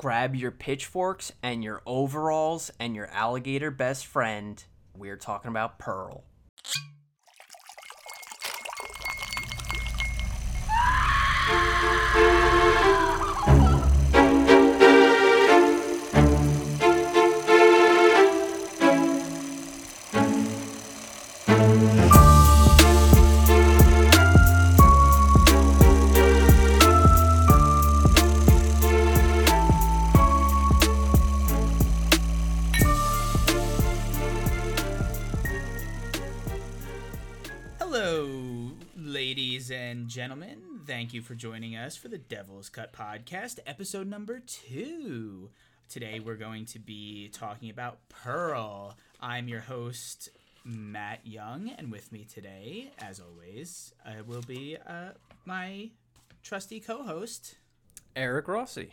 grab your pitchforks and your overalls and your alligator best friend. We're talking about Pearl. Hello, Thank you for joining us for the Devil's Cut podcast, episode number two. Today we're going to be talking about Pearl. I'm your host, Matt Young, and with me today, as always, uh, will be uh, my trusty co host. Eric Rossi.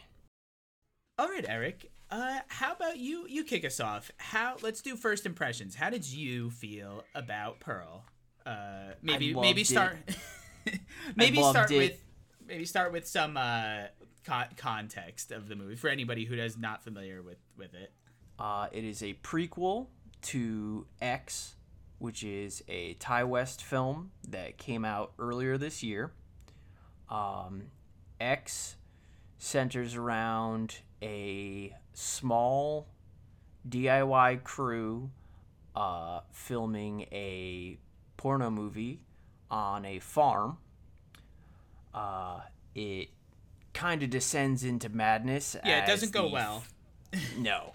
All right, Eric. Uh, how about you? You kick us off. How? Let's do first impressions. How did you feel about Pearl? Uh, maybe loved maybe it. start. maybe start it. with maybe start with some uh, co- context of the movie for anybody who is not familiar with with it. Uh, it is a prequel to X, which is a Ti West film that came out earlier this year. Um, X centers around a small DIY crew uh, filming a porno movie on a farm. Uh, it kind of descends into madness. Yeah, it doesn't go well. no.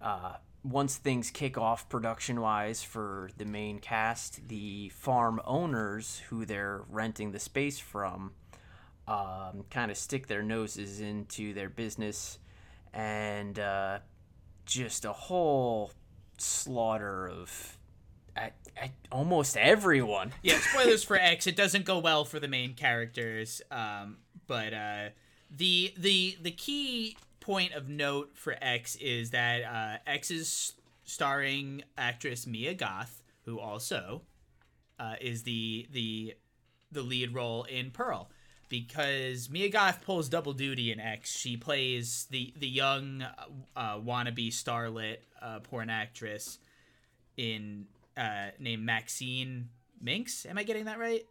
Uh, once things kick off production wise for the main cast, the farm owners who they're renting the space from um, kind of stick their noses into their business and uh, just a whole slaughter of at, at almost everyone. yeah, spoilers for X. It doesn't go well for the main characters. Um, but uh, the the the key point of note for X is that uh, X is starring actress Mia Goth, who also uh, is the the the lead role in Pearl. Because Mia Goth pulls double duty in X. She plays the the young uh, wannabe starlet uh, porn actress in uh, named Maxine Minx. Am I getting that right?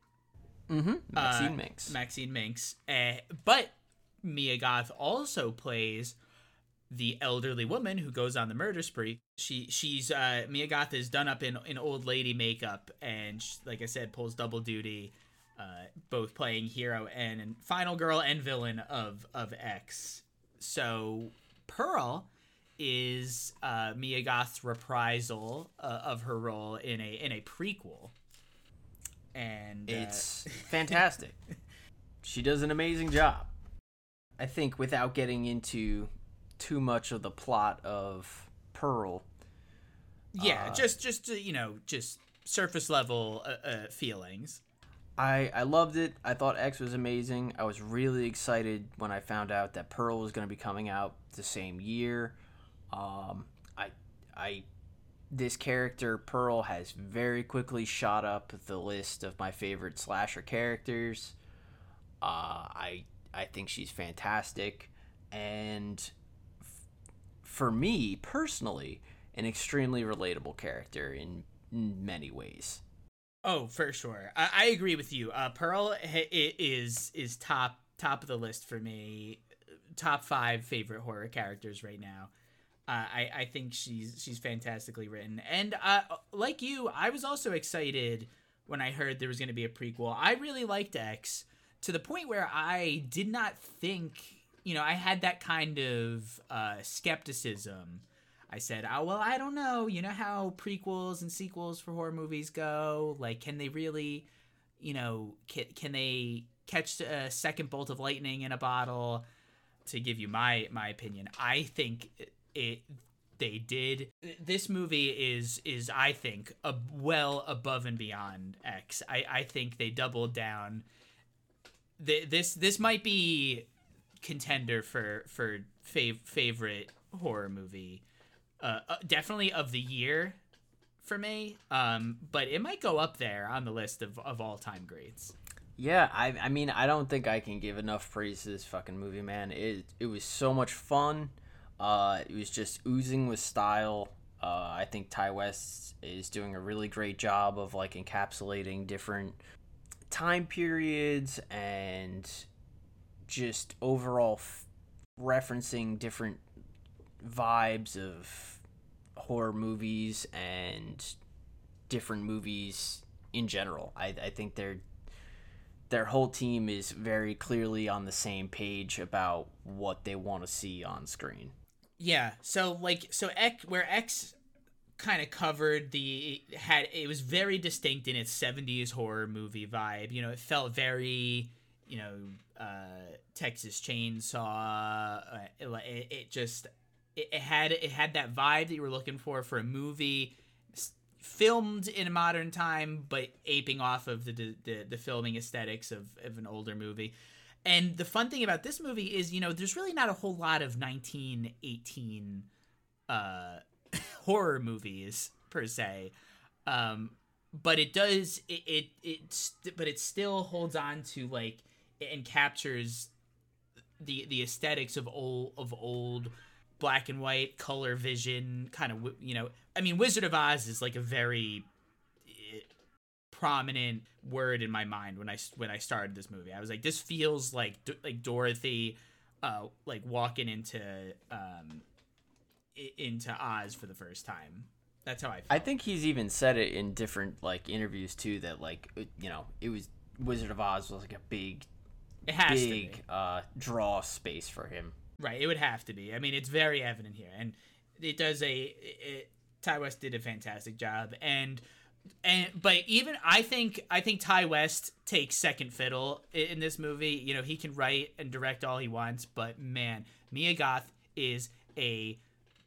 Mm-hmm. Maxine Uh, Minx. Maxine Minx. Uh, but Mia Goth also plays the elderly woman who goes on the murder spree. She she's uh, Mia Goth is done up in in old lady makeup and sh like I said pulls double duty, uh, both playing hero and, and final girl and villain of of X. So Pearl is uh, Mia Goth's reprisal uh, of her role in a in a prequel. And uh, It's fantastic. she does an amazing job. I think without getting into too much of the plot of Pearl, Yeah, Uh, just just uh, you know, just surface level uh, uh, feelings. I I loved it. I thought X was amazing. I was really excited when I found out that Pearl was going to be coming out the same year. Um, I I this character Pearl has very quickly shot up the list of my favorite slasher characters. Uh, I I think she's fantastic, and f- for me personally, an extremely relatable character in many ways. Oh, for sure, I, I agree with you. Uh, Pearl ha- is is top top of the list for me. Top five favorite horror characters right now. Uh, I I think she's she's fantastically written, and uh, like you, I was also excited when I heard there was going to be a prequel. I really liked X to the point where I did not think, you know, I had that kind of uh, skepticism. I said, "Oh well, I don't know. You know how prequels and sequels for horror movies go. Like, can they really, you know, can, can they catch a second bolt of lightning in a bottle?" To give you my my opinion, I think it they did. This movie is is I think a well above and beyond X. I I think they doubled down. Th- This this might be contender for for fav- favorite horror movie uh, uh, definitely of the year for me. Um, but it might go up there on the list of, of all time greats. Yeah, I I mean I don't think I can give enough praise to this fucking movie, man. It it was so much fun. Uh, it was just oozing with style. Uh, I think Ti West is doing a really great job of like encapsulating different time periods and just overall f- referencing different vibes of horror movies and different movies in general. I, I think they're their whole team is very clearly on the same page about what they want to see on screen. Yeah. So like so X where X kind of covered the had it was very distinct in its 70s horror movie vibe. You know, it felt very, you know, uh Texas Chainsaw. Uh, it, it, just it, it had it had that vibe that you were looking for for a movie filmed in a modern time but aping off of the the, the filming aesthetics of, of an older movie and the fun thing about this movie is you know there's really not a whole lot of 1918 uh horror movies per se. Um but it does it it, it but it still holds on to like and captures the the aesthetics of old of old black and white color vision kind of you know i mean wizard of oz is like a very prominent word in my mind when i when i started this movie i was like this feels like like dorothy uh like walking into um into oz for the first time that's how i felt. i think he's even said it in different like interviews too that like you know it was wizard of oz was like a big it has big uh draw space for him Right, it would have to be. I mean, it's very evident here, and it does a. It, Ti West did a fantastic job, and and but even I think I think Ti West takes second fiddle in this movie. You know, he can write and direct all he wants, but man, Mia Goth is a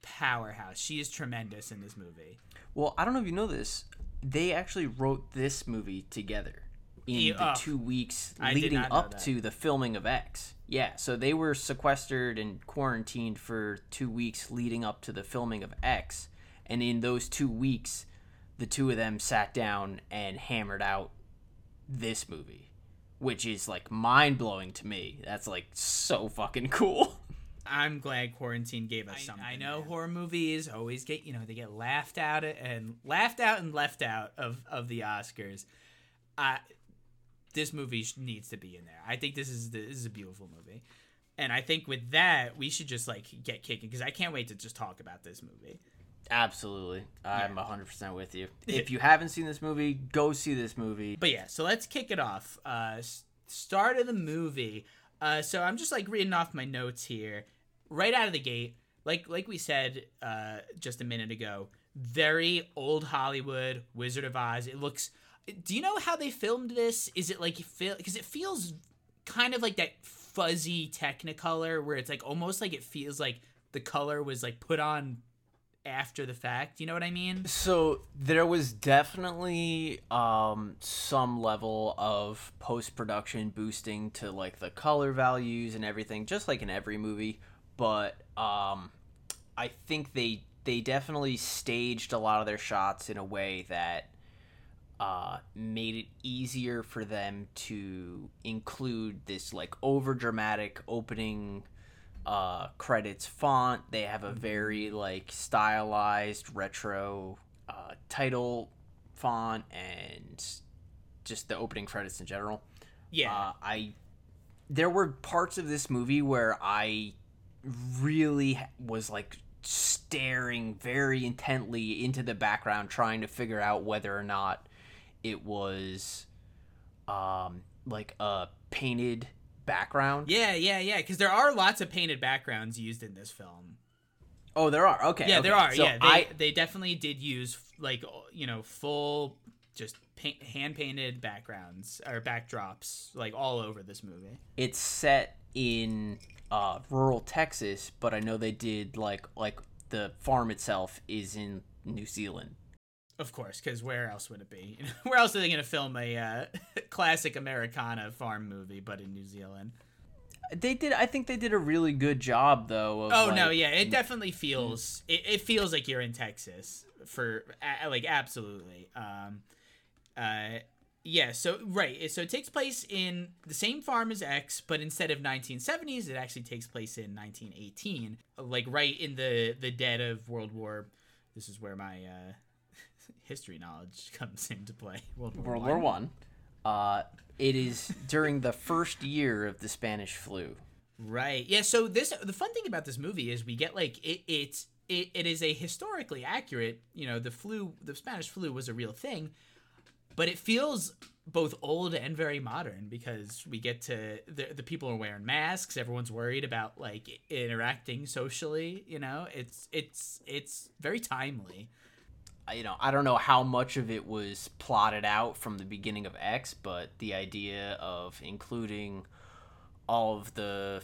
powerhouse. She is tremendous in this movie. Well, I don't know if you know this. They actually wrote this movie together in Yeah, the oh, two weeks leading up to the filming of X. Yeah, so they were sequestered and quarantined for two weeks leading up to the filming of X. And in those two weeks, the two of them sat down and hammered out this movie, which is like mind blowing to me. That's like so fucking cool. I'm glad quarantine gave us something. I know horror movies always get you know they get laughed out and laughed out and left out of of the Oscars. Uh, this movie needs to be in there. I think this is the, this is a beautiful movie, and I think with that we should just like get kicking because I can't wait to just talk about this movie. Absolutely. I'm 100% with you. If you haven't seen this movie, go see this movie. But yeah, so let's kick it off. Uh, start of the movie. Uh, so I'm just like reading off my notes here, right out of the gate. Like like we said uh, just a minute ago, very old Hollywood Wizard of Oz. It looks. Do you know how they filmed this? Is it like feel because it feels kind of like that fuzzy Technicolor where it's like almost like it feels like the color was like put on after the fact. You know what I mean? So there was definitely um, some level of post production boosting to like the color values and everything, just like in every movie. But um, I think they they definitely staged a lot of their shots in a way that uh, made it easier for them to include this like over dramatic opening uh, credits font. They have a very like stylized retro uh, title font and just the opening credits in general. Yeah. Uh, I there were parts of this movie where I really was like staring very intently into the background trying to figure out whether or not it was um like a painted background. Yeah, yeah, yeah. Because there are lots of painted backgrounds used in this film. Oh, there are. Okay. Yeah, okay. there are. So yeah, they I they definitely did use like you know full just paint, hand painted backgrounds or backdrops like all over this movie. it's set in uh, rural Texas, but I know they did like like the farm itself is in New Zealand. Of course, because where else would it be? where else are they going to film a uh, classic Americana farm movie, but in New Zealand? They did. I think they did a really good job, though. Of, Oh no, yeah, it definitely feels it, it feels like you're in Texas for like absolutely. Um, uh, Yeah, so right, so it takes place in the same farm as X, but instead of 1970s, it actually takes place in 1918, like right in the the dead of World War. This is where my uh, history knowledge comes into play. World War World War One. Uh, it is during the first year of the Spanish flu. Right. Yeah. So this the fun thing about this movie is we get like it. It's it, it is a historically accurate. You know, the flu, the Spanish flu was a real thing but it feels both old and very modern because we get to the, the people are wearing masks everyone's worried about like interacting socially you know it's it's it's very timely you know i don't know how much of it was plotted out from the beginning of x but the idea of including all of the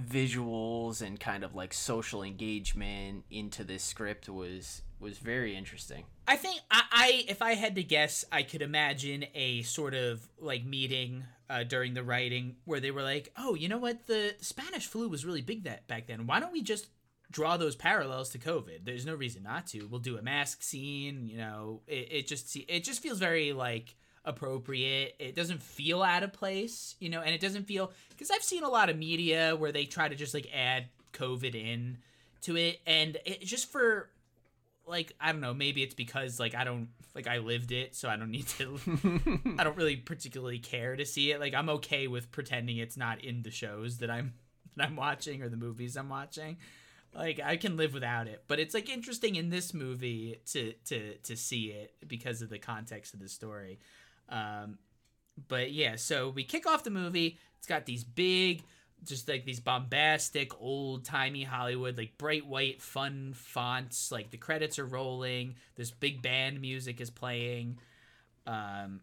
visuals and kind of like social engagement into this script was was very interesting. I think I, I if I had to guess, I could imagine a sort of like meeting uh, during the writing where they were like, "Oh, you know what? The Spanish flu was really big that back then. Why don't we just draw those parallels to COVID? There's no reason not to. We'll do a mask scene. You know, it, it just it just feels very like." appropriate. It doesn't feel out of place, you know, and it doesn't feel because I've seen a lot of media where they try to just like add COVID in to it, and it just for like I don't know, maybe it's because like I don't like I lived it, so I don't need to I don't really particularly care to see it. Like I'm okay with pretending it's not in the shows that I'm that I'm watching or the movies I'm watching. Like I can live without it. But it's like interesting in this movie to to to see it because of the context of the story. Um but yeah, so we kick off the movie. It's got these big just like these bombastic old timey Hollywood, like bright white, fun fonts. Like the credits are rolling. This big band music is playing. Um,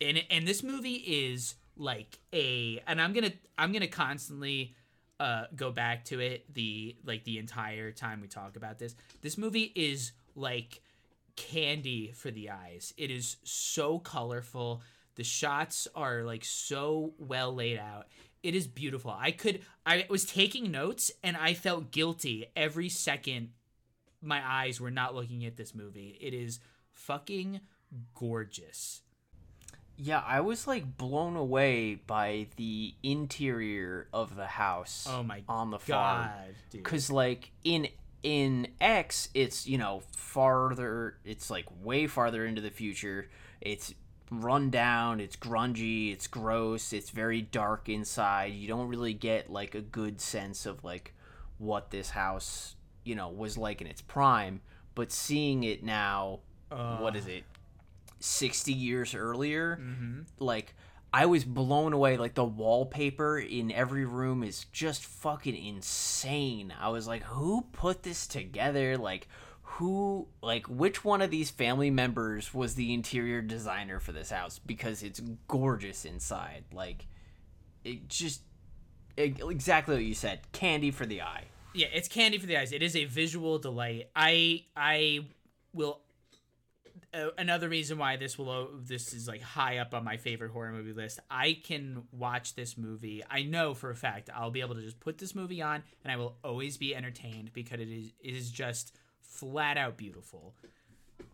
and and this movie is like a, and I'm gonna I'm gonna constantly uh go back to it the like the entire time we talk about this. This movie is like candy for the eyes. It is so colorful. The shots are like so well laid out it is beautiful. I could I was taking notes and I felt guilty every second my eyes were not looking at this movie. It is fucking gorgeous. Yeah, I was like blown away by the interior of the house. Oh my on the farm. God, Cuz like in in X it's, you know, farther it's like way farther into the future. It's run down, it's grungy, it's gross, it's very dark inside. You don't really get like a good sense of like what this house, you know, was like in its prime, but seeing it now, uh. what is it? 60 years earlier, mm-hmm. like I was blown away. Like the wallpaper in every room is just fucking insane. I was like, who put this together? Like, who like which one of these family members was the interior designer for this house because it's gorgeous inside like it just it, exactly what you said candy for the eye yeah it's candy for the eyes it is a visual delight i i will uh, another reason why this will this is like high up on my favorite horror movie list i can watch this movie i know for a fact i'll be able to just put this movie on and i will always be entertained because it is it is just flat out beautiful.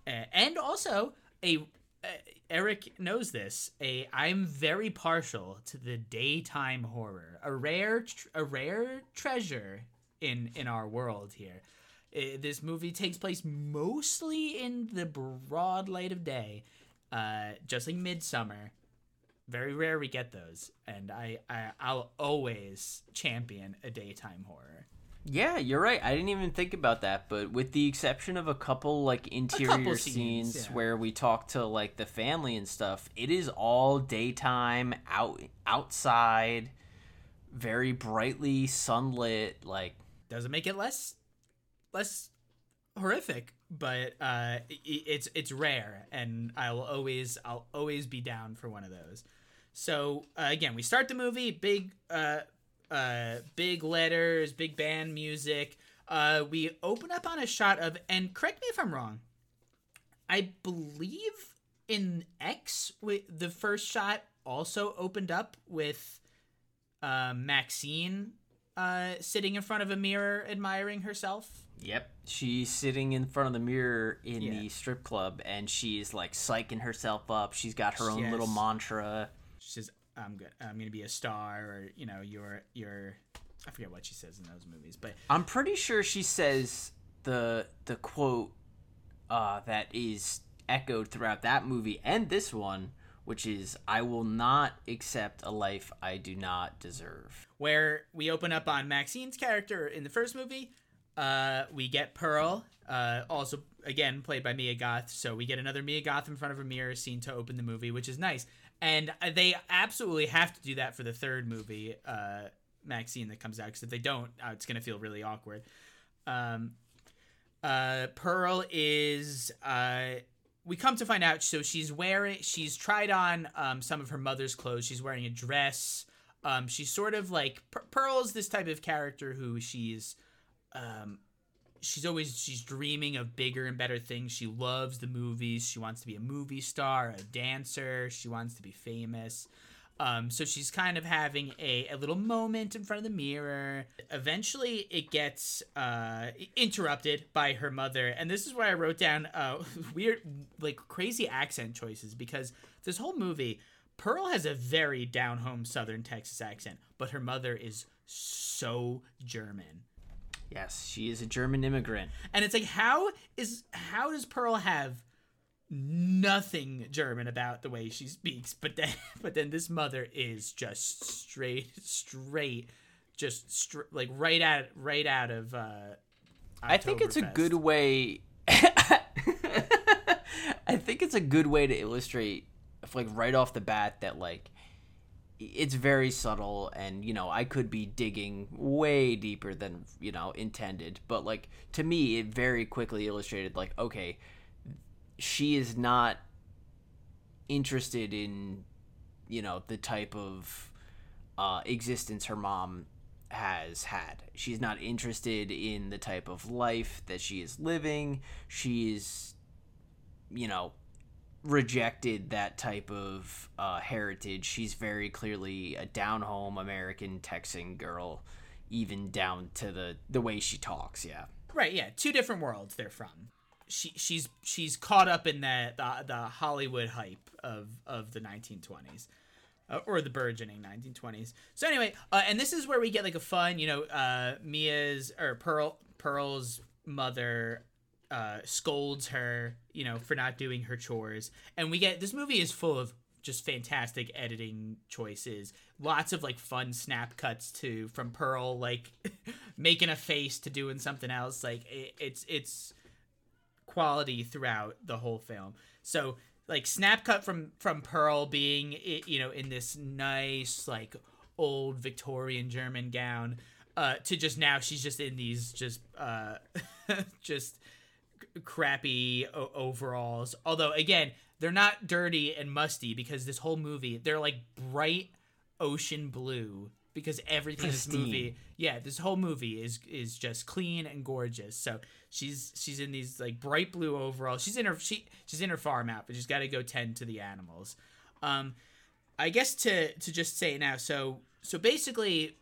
Uh, and also a uh, Eric knows this. A I'm very partial to the daytime horror, a rare tr- a rare treasure in in our world here. Uh, this movie takes place mostly in the broad light of day, uh, just like Midsummer. Very rare we get those, and I, I I'll always champion a daytime horror. Yeah, you're right. I didn't even think about that, but with the exception of a couple like interior couple scenes, scenes yeah. where we talk to like the family and stuff, it is all daytime, out outside, very brightly sunlit, like doesn't make it less less horrific, but uh it's it's rare and I'll always I'll always be down for one of those. So, uh, again, we start the movie big uh uh, big letters, big band music. Uh, we open up on a shot of, and correct me if I'm wrong. I believe in X, the first shot also opened up with uh, Maxine uh, sitting in front of a mirror admiring herself. Yep. She's sitting in front of the mirror in Yeah. the strip club and she's like psyching herself up. She's got her own little mantra. She says, "I'm good. I'm gonna be a star," or you know, you're you're. I forget what she says in those movies, but I'm pretty sure she says the the quote uh, that is echoed throughout that movie and this one, which is "I will not accept a life I do not deserve." where we open up on Maxine's character in the first movie. Uh, we get Pearl, uh, also again played by Mia Goth. So we get another Mia Goth in front of a mirror scene to open the movie, which is nice. And they absolutely have to do that for the third movie, uh, Maxine, that comes out. Because if they don't, uh, it's gonna feel really awkward. Um, uh, Pearl is uh, we come to find out so she's wearing she's tried on um, some of her mother's clothes she's wearing a dress um, she's sort of like Per- pearl is this type of character who she's um, she's always she's dreaming of bigger and better things. She loves the movies. She wants to be a movie star a dancer. She wants to be famous. Um, so she's kind of having a, a little moment in front of the mirror. Eventually, it gets uh, interrupted by her mother, and this is where I wrote down uh, weird, like crazy accent choices because this whole movie, Pearl has a very down home Southern Texas accent, but her mother is so German. Yes, she is a German immigrant. And it's like, how is how does Pearl have nothing German about the way she speaks, but then but then this mother is just straight straight just str- like right out right out of uh I think it's a good way. I think it's a good way to illustrate, like right off the bat, that like it's very subtle, and you know I could be digging way deeper than you know intended, but like to me, it very quickly illustrated like okay, she is not interested in you know the type of uh, existence her mom has had. She's not interested in the type of life that she is living. She's, you know, rejected that type of uh, heritage. She's very clearly a down home American Texan girl, even down to the the way she talks. Yeah. Right, yeah, two different worlds they're from. She she's she's caught up in the the, the Hollywood hype of of the 1920s. Uh, or the burgeoning 1920s. So anyway, uh, and this is where we get like a fun, you know, uh, Mia's or Pearl Pearl's mother uh, scolds her, you know, for not doing her chores, and we get this movie is full of just fantastic editing choices. Lots of like fun snap cuts to from Pearl like making a face to doing something else. Like it, it's it's quality throughout the whole film. So like snap cut from from Pearl being you know in this nice like old Victorian German gown uh to just now she's just in these just uh just crappy o- overalls. Although again, they're not dirty and musty because this whole movie they're like bright ocean blue because everything in this movie yeah this whole movie is is just clean and gorgeous. So she's she's in these like bright blue overalls. She's in her she she's in her farm outfit she's got to go tend to the animals. Um i guess to to just say it now so so basically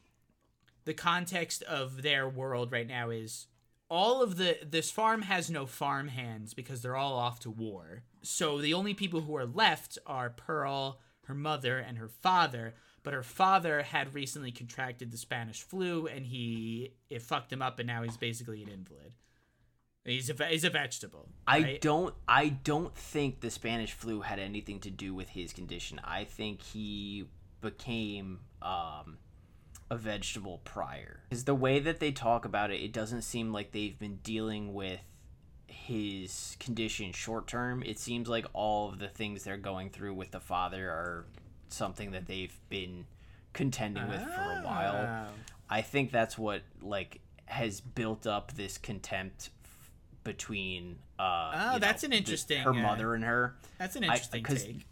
the context of their world right now is all of the this farm has no farm hands because they're all off to war. So the only people who are left are Pearl, her mother, and her father. But her father had recently contracted the Spanish flu, and he it fucked him up, and now he's basically an invalid. He's a he's a vegetable. I right? don't I don't think the Spanish flu had anything to do with his condition. I think he became um a vegetable prior. Is the way that they talk about it, it doesn't seem like they've been dealing with his condition short term. It seems like all of the things they're going through with the father are something that they've been contending with for a while. Oh. I think that's what like has built up this contempt f- between uh Oh, that's know, an the- interesting, her uh, mother and her That's an I- interesting 'cause take.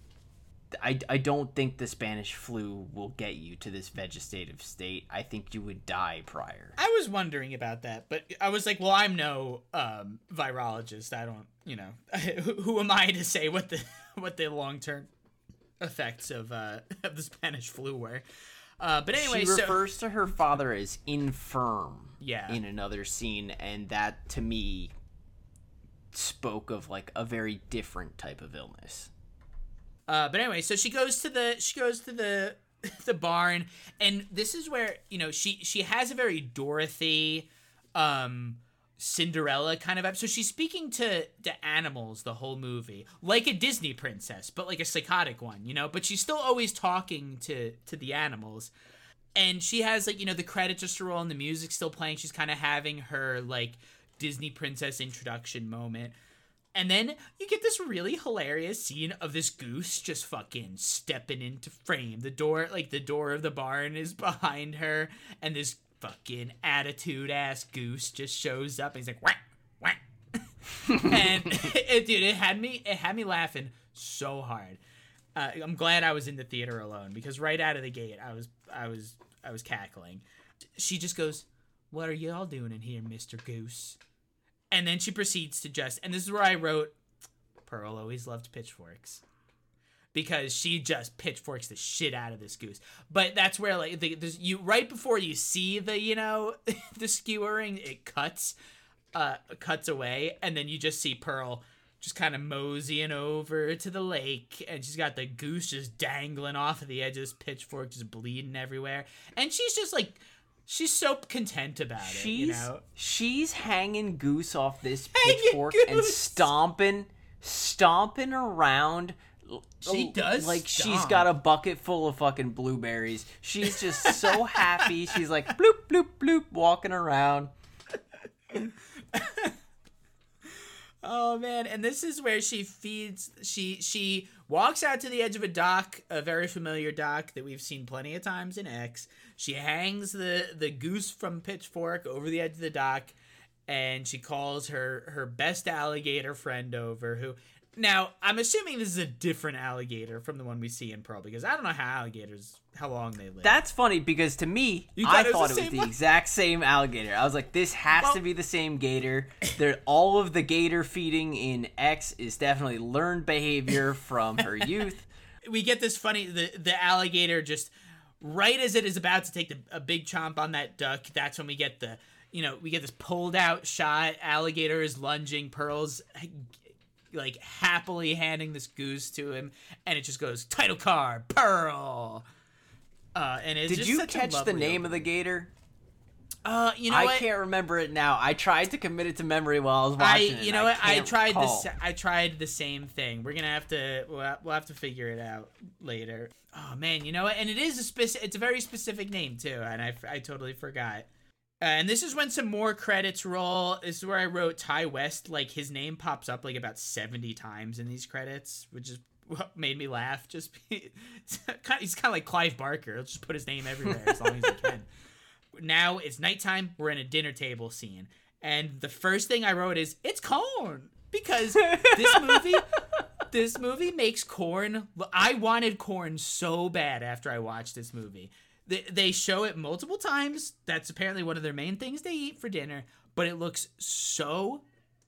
I, I don't think the Spanish flu will get you to this vegetative state. I think you would die prior. I was wondering about that, but I was like, well, I'm no um, virologist. I don't, you know, who, who am I to say what the what the long term effects of uh, of the Spanish flu were? Uh, but anyway, she so refers to her father as infirm. Yeah. In another scene, and that to me spoke of like a very different type of illness. Uh, but anyway, so she goes to the she goes to the the barn, and this is where you know she she has a very Dorothy, um, Cinderella kind of vibe. So she's speaking to to animals the whole movie, like a Disney princess, but like a psychotic one, you know. But she's still always talking to to the animals, and she has like you know the credits just roll and the music's still playing. She's kind of having her like Disney princess introduction moment. And then you get this really hilarious scene of this goose just fucking stepping into frame. The door, like the door of the barn is behind her, and this fucking attitude ass goose just shows up and he's like, whack, whack. and it, dude, it had me, it had me laughing so hard. Uh, I'm glad I was in the theater alone because right out of the gate, I was, I was, I was cackling. She just goes, "What are y'all doing in here, Mister Goose?" And then she proceeds to just, and this is where I wrote, Pearl always loved pitchforks. Because she just pitchforks the shit out of this goose. But that's where, like, the, this, you right before you see the, you know, the skewering, it cuts, uh, cuts away, and then you just see Pearl just kind of moseying over to the lake, and she's got the goose just dangling off of the edge of this pitchfork, just bleeding everywhere, and she's just like she's so content about it. She's you know? she's hanging goose off this pitchfork and stomping, stomping around. She does like she's stomp. got a bucket full of fucking blueberries. She's just so happy. She's like bloop bloop bloop walking around. Oh man, and this is where she feeds she she walks out to the edge of a dock, a very familiar dock that we've seen plenty of times in X. She hangs the the goose from Pitchfork over the edge of the dock and she calls her her best alligator friend over who now I'm assuming this is a different alligator from the one we see in Pearl because I don't know how alligators how long they live. That's funny because to me, You I thought it was thought the it was the one? exact same alligator. I was like, this has Well- to be the same gator. There, all of the gator feeding in X is definitely learned behavior from her youth. we get this funny the the alligator just right as it is about to take the, a big chomp on that duck that's when we get the you know we get this pulled out shot alligator is lunging pearls like happily handing this goose to him and it just goes title card pearl uh and it's Did just you catch the name opening. of the gator? Uh you know I what can't remember it now. I tried to commit it to memory while I was I, watching it. you know what? I tried recall. this. I tried the same thing. We're gonna have to. We'll have, to figure it out later. Oh man, you know what? And it is a specific. It's a very specific name too, and I, I totally forgot. Uh, and this is when some more credits roll. This is where I wrote Ti West. Like his name pops up like about seventy times in these credits, which is what made me laugh. Just be, it's kind- he's kind of like Clive Barker. He'll just put his name everywhere as long as he can now it's nighttime. We're in a dinner table scene, and the first thing I wrote is it's corn because this movie, this movie makes corn. I wanted corn so bad after I watched this movie. They, they show it multiple times. That's apparently one of their main things they eat for dinner. But it looks so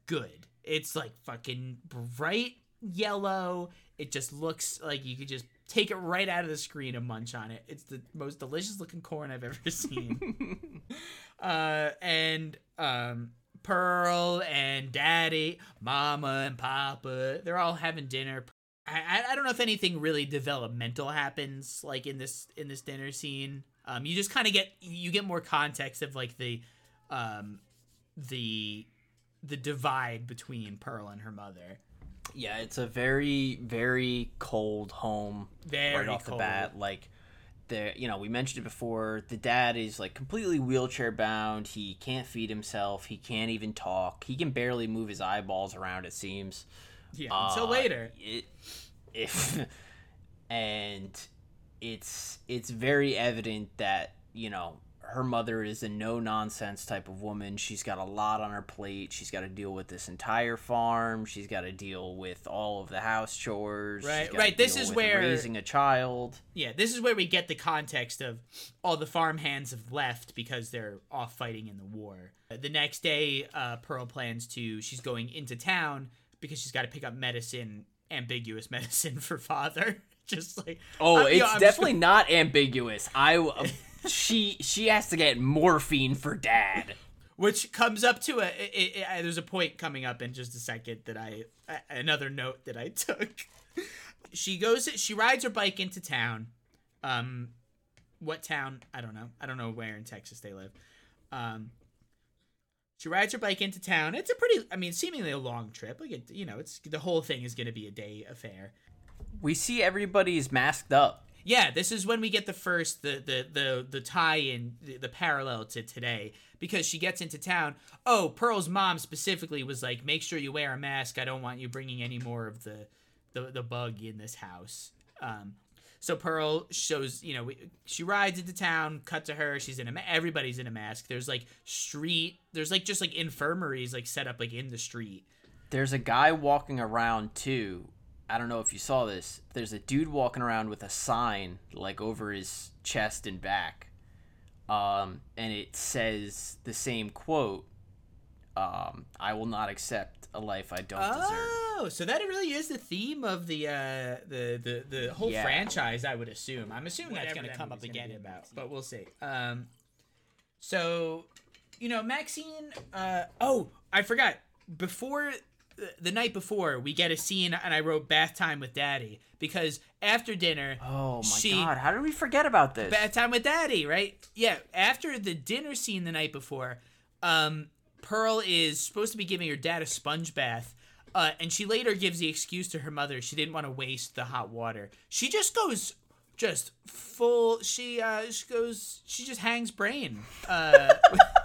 good. It's like fucking bright yellow. It just looks like you could just take it right out of the screen and munch on it. It's the most delicious looking corn I've ever seen. uh, and um, Pearl and Daddy, Mama and Papa, they're all having dinner. I, I- don't know if anything really developmental happens like in this in this dinner scene. Um, you just kind of get you get more context of like the um, the the divide between Pearl and her mother. Yeah, it's a very very cold home Very right off cold. the bat. Like the you know we mentioned it before. The dad is like completely wheelchair bound. He can't feed himself. He can't even talk. He can barely move his eyeballs around. It seems. Yeah. Until Uh, later. It, if and it's it's very evident that you know her mother is a no nonsense type of woman. She's got a lot on her plate. She's got to deal with this entire farm. She's got to deal with all of the house chores. Right, right, this is where- raising a child. Yeah, this is where we get the context of all the farm hands have left because they're off fighting in the war. The next day, uh, Pearl plans to, she's going into town because she's got to pick up medicine, ambiguous medicine for father. just like Oh, I'm- it's yo, I'm just definitely not ambiguous. I uh, she she has to get morphine for dad. which comes up to a it, it, it- there's a point coming up in just a second that I another note that I took. she goes she rides her bike into town. Um what town? I don't know. I don't know where in Texas they live. Um she rides her bike into town. It's a pretty I mean seemingly a long trip. Like it, you know, it's the whole thing is going to be a day affair. We see everybody's masked up. Yeah, this is when we get the first the the the the tie in the, the parallel to today because she gets into town. Oh, Pearl's mom specifically was like, "Make sure you wear a mask. I don't want you bringing any more of the the, the bug in this house." Um, so Pearl shows, you know, she rides into town. Cut to her. She's in a. ma- Everybody's in a mask. There's like street. There's like just like infirmaries like set up like in the street. There's a guy walking around too. I don't know if you saw this. There's a dude walking around with a sign like over his chest and back. Um, and it says the same quote. Um, I will not accept a life I don't deserve. Oh, so that really is the theme of the uh, the the the whole Yeah. franchise. I would assume. I'm assuming that's going to that come up again about, about. but we'll see. Um, so, you know, Maxine. Uh, oh, I forgot. Before the night before, we get a scene, and I wrote bath time with Daddy because after dinner, Oh my she, god, how did we forget about this? bath time with daddy, right? Yeah. After the dinner scene the night before, um, Pearl is supposed to be giving her dad a sponge bath. Uh, and she later gives the excuse to her mother she didn't want to waste the hot water. She just goes just full she uh she goes she just hangs brain uh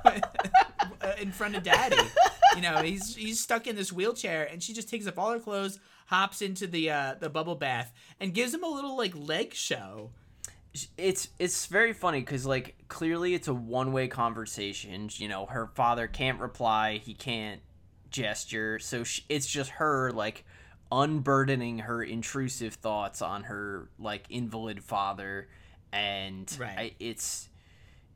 in front of daddy. You know, he's he's stuck in this wheelchair and she just takes off all her clothes, hops into the uh the bubble bath and gives him a little like leg show. it's it's very funny because like clearly it's a one-way conversation you know her father can't reply he can't gesture so sh it's just her like unburdening her intrusive thoughts on her like invalid father and Right. I, it's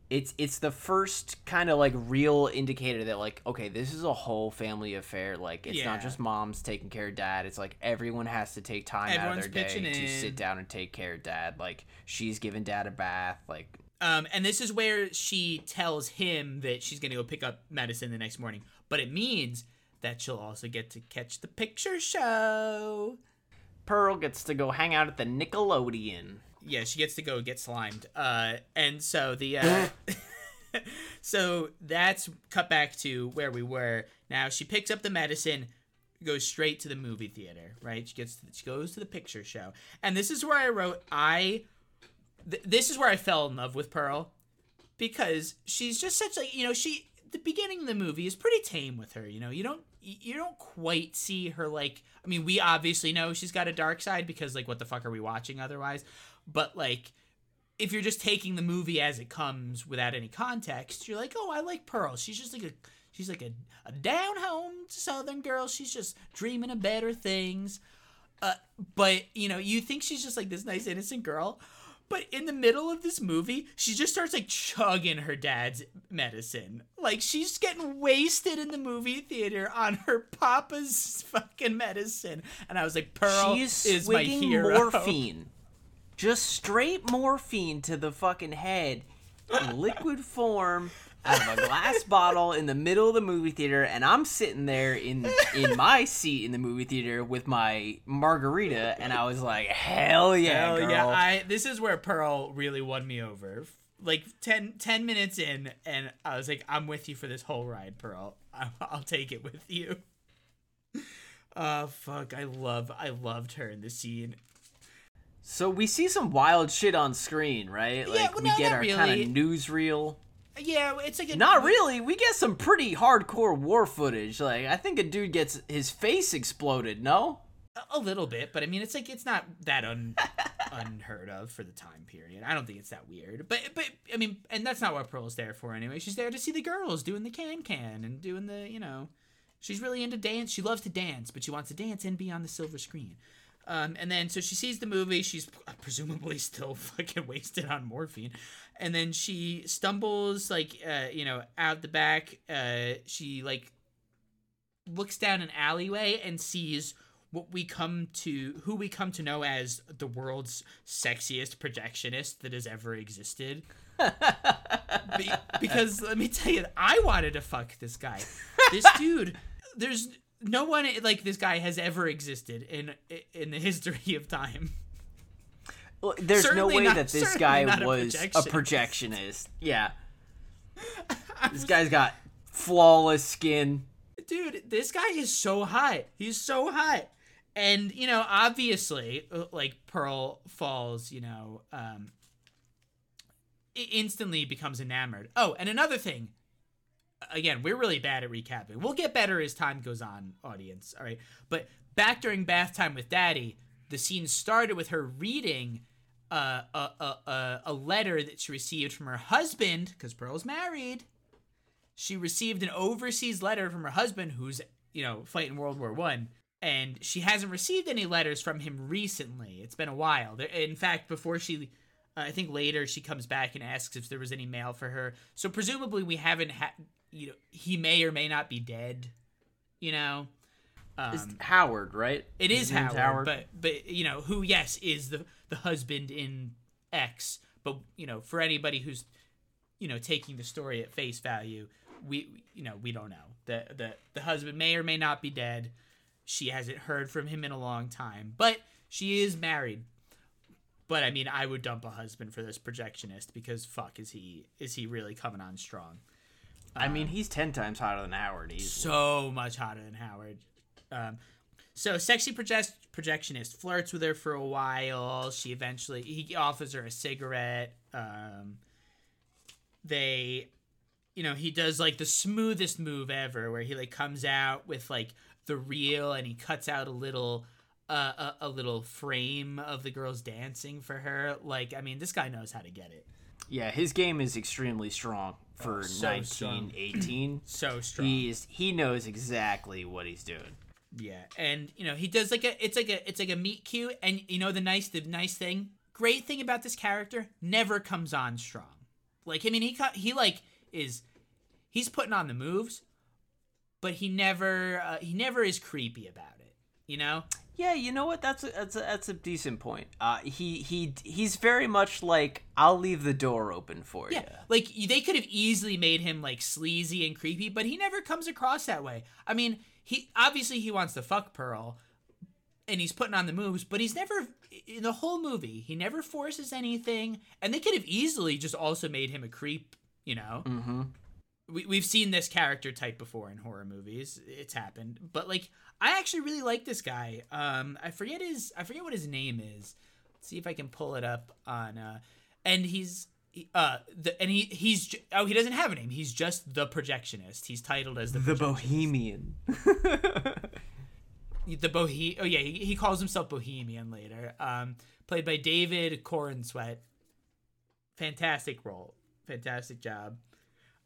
it's it's the first kind of like real indicator that like okay this is a whole family affair like it's Yeah. not just mom's taking care of dad it's like everyone has to take time Everyone's out of their day pitching to sit down and take care of dad like she's giving dad a bath like Um, and this is where she tells him that she's gonna go pick up medicine the next morning. But it means that she'll also get to catch the picture show. pearl gets to go hang out at the nickelodeon Yeah, she gets to go get slimed. Uh, and so the uh, so that's cut back to where we were. Now she picks up the medicine, goes straight to the movie theater. Right? She gets she goes to the picture show, and this is where I wrote I. Th- this is where I fell in love with Pearl, because she's just such like you know she the beginning of the movie is pretty tame with her. You know you don't you don't quite see her like I mean we obviously know she's got a dark side because like what the fuck are we watching otherwise? But like if you're just taking the movie as it comes without any context, you're like, oh, I like Pearl. She's just like a she's like a, a down home Southern girl. She's just dreaming of better things. Uh, but you know, you think she's just like this nice innocent girl. But in the middle of this movie, she just starts like chugging her dad's medicine. Like she's getting wasted in the movie theater on her papa's fucking medicine. And I was like, Pearl she's is my hero. morphine just straight morphine to the fucking head in liquid form out of a glass bottle in the middle of the movie theater and i'm sitting there in in my seat in the movie theater with my margarita and i was like hell yeah Hell girl yeah! I this is where Pearl really won me over. Like 10, 10 minutes in, and I was like, "I'm with you for this whole ride, Pearl. I, I'll take it with you." Oh fuck! I love, I loved her in the scene. So we see some wild shit on screen right like well, we get our kind really. of newsreel Yeah, it's like a, Not really. We get some pretty hardcore war footage. Like I think a dude gets his face exploded. No. a little bit, but I mean, it's like it's not that un, unheard of for the time period. I don't think it's that weird, but but I mean, and that's not what Pearl's there for anyway. She's there to see the girls doing the can can and doing the you know, she's really into dance. She loves to dance, but she wants to dance and be on the silver screen. Um, and then so she sees the movie. She's presumably still fucking wasted on morphine, and then she stumbles like uh, you know out the back. Uh, she like looks down an alleyway and sees what we come to who we come to know as the world's sexiest projectionist that has ever existed. Be- because let me tell you, I wanted to fuck this guy. This dude, there's no one like this guy has ever existed in in the history of time. Well, there's Certainly no way not- that this guy a was a projectionist. projectionist. Yeah. This guy's got flawless skin. dude this guy is so hot he's so hot and you know obviously uh, like pearl falls you know um instantly becomes enamored oh and another thing again we're really bad at recapping. We'll get better as time goes on audience all right? But back during bath time with daddy the scene started with her reading uh, a, a, a, a letter that she received from her husband because pearl's married. She received an overseas letter from her husband who's you know fighting world war one and she hasn't received any letters from him recently. It's been a while. In fact before she uh, i think later she comes back and asks if there was any mail for her. So presumably we haven't had you know he may or may not be dead you know It's um, Howard, right? It is is name's Howard, but but you know who? Yes, is the the husband in X. But you know, for anybody who's you know taking the story at face value, we you know we don't know. The the the husband may or may not be dead. She hasn't heard from him in a long time, but she is married. But I mean, I would dump a husband for this projectionist because fuck, is he is he really coming on strong? I mean, he's ten times hotter than Howard. He's so much hotter than Howard. Um, so sexy project- projectionist flirts with her for a while. She eventually he offers her a cigarette. Um, they, you know, he does like the smoothest move ever, where he like comes out with like the reel and he cuts out a little. Uh, a, a little frame of the girls dancing for her. Like, I mean, this guy knows how to get it. yeah, his game is extremely strong for Oh, so 1918. So strong. He's he knows exactly what he's doing. Yeah, and you know he does like a it's like a it's like a meet cute, and you know the nice the nice thing, great thing about this character never comes on strong. Like I mean he he like is he's putting on the moves, but he never uh, he never is creepy about it. You know, Yeah, you know what? That's a, that's a, that's a decent point. Uh, he he he's very much like I'll leave the door open for you. yeah, like they could have easily made him like sleazy and creepy, but he never comes across that way. I mean, he obviously he wants to fuck Pearl, and he's putting on the moves, but he's never in the whole movie. He never forces anything, and they could have easily just also made him a creep. You know, Mm-hmm. we, we've seen this character type before in horror movies. It's happened, but like I actually really like this guy. Um, I forget his I forget what his name is. Let's see if I can pull it up on. Uh, and he's he- uh the and he he's oh he doesn't have a name. He's just the projectionist. He's titled as the The. Bohemian. the bohe oh yeah he, he calls himself bohemian later um played by david Corenswet. fantastic role fantastic job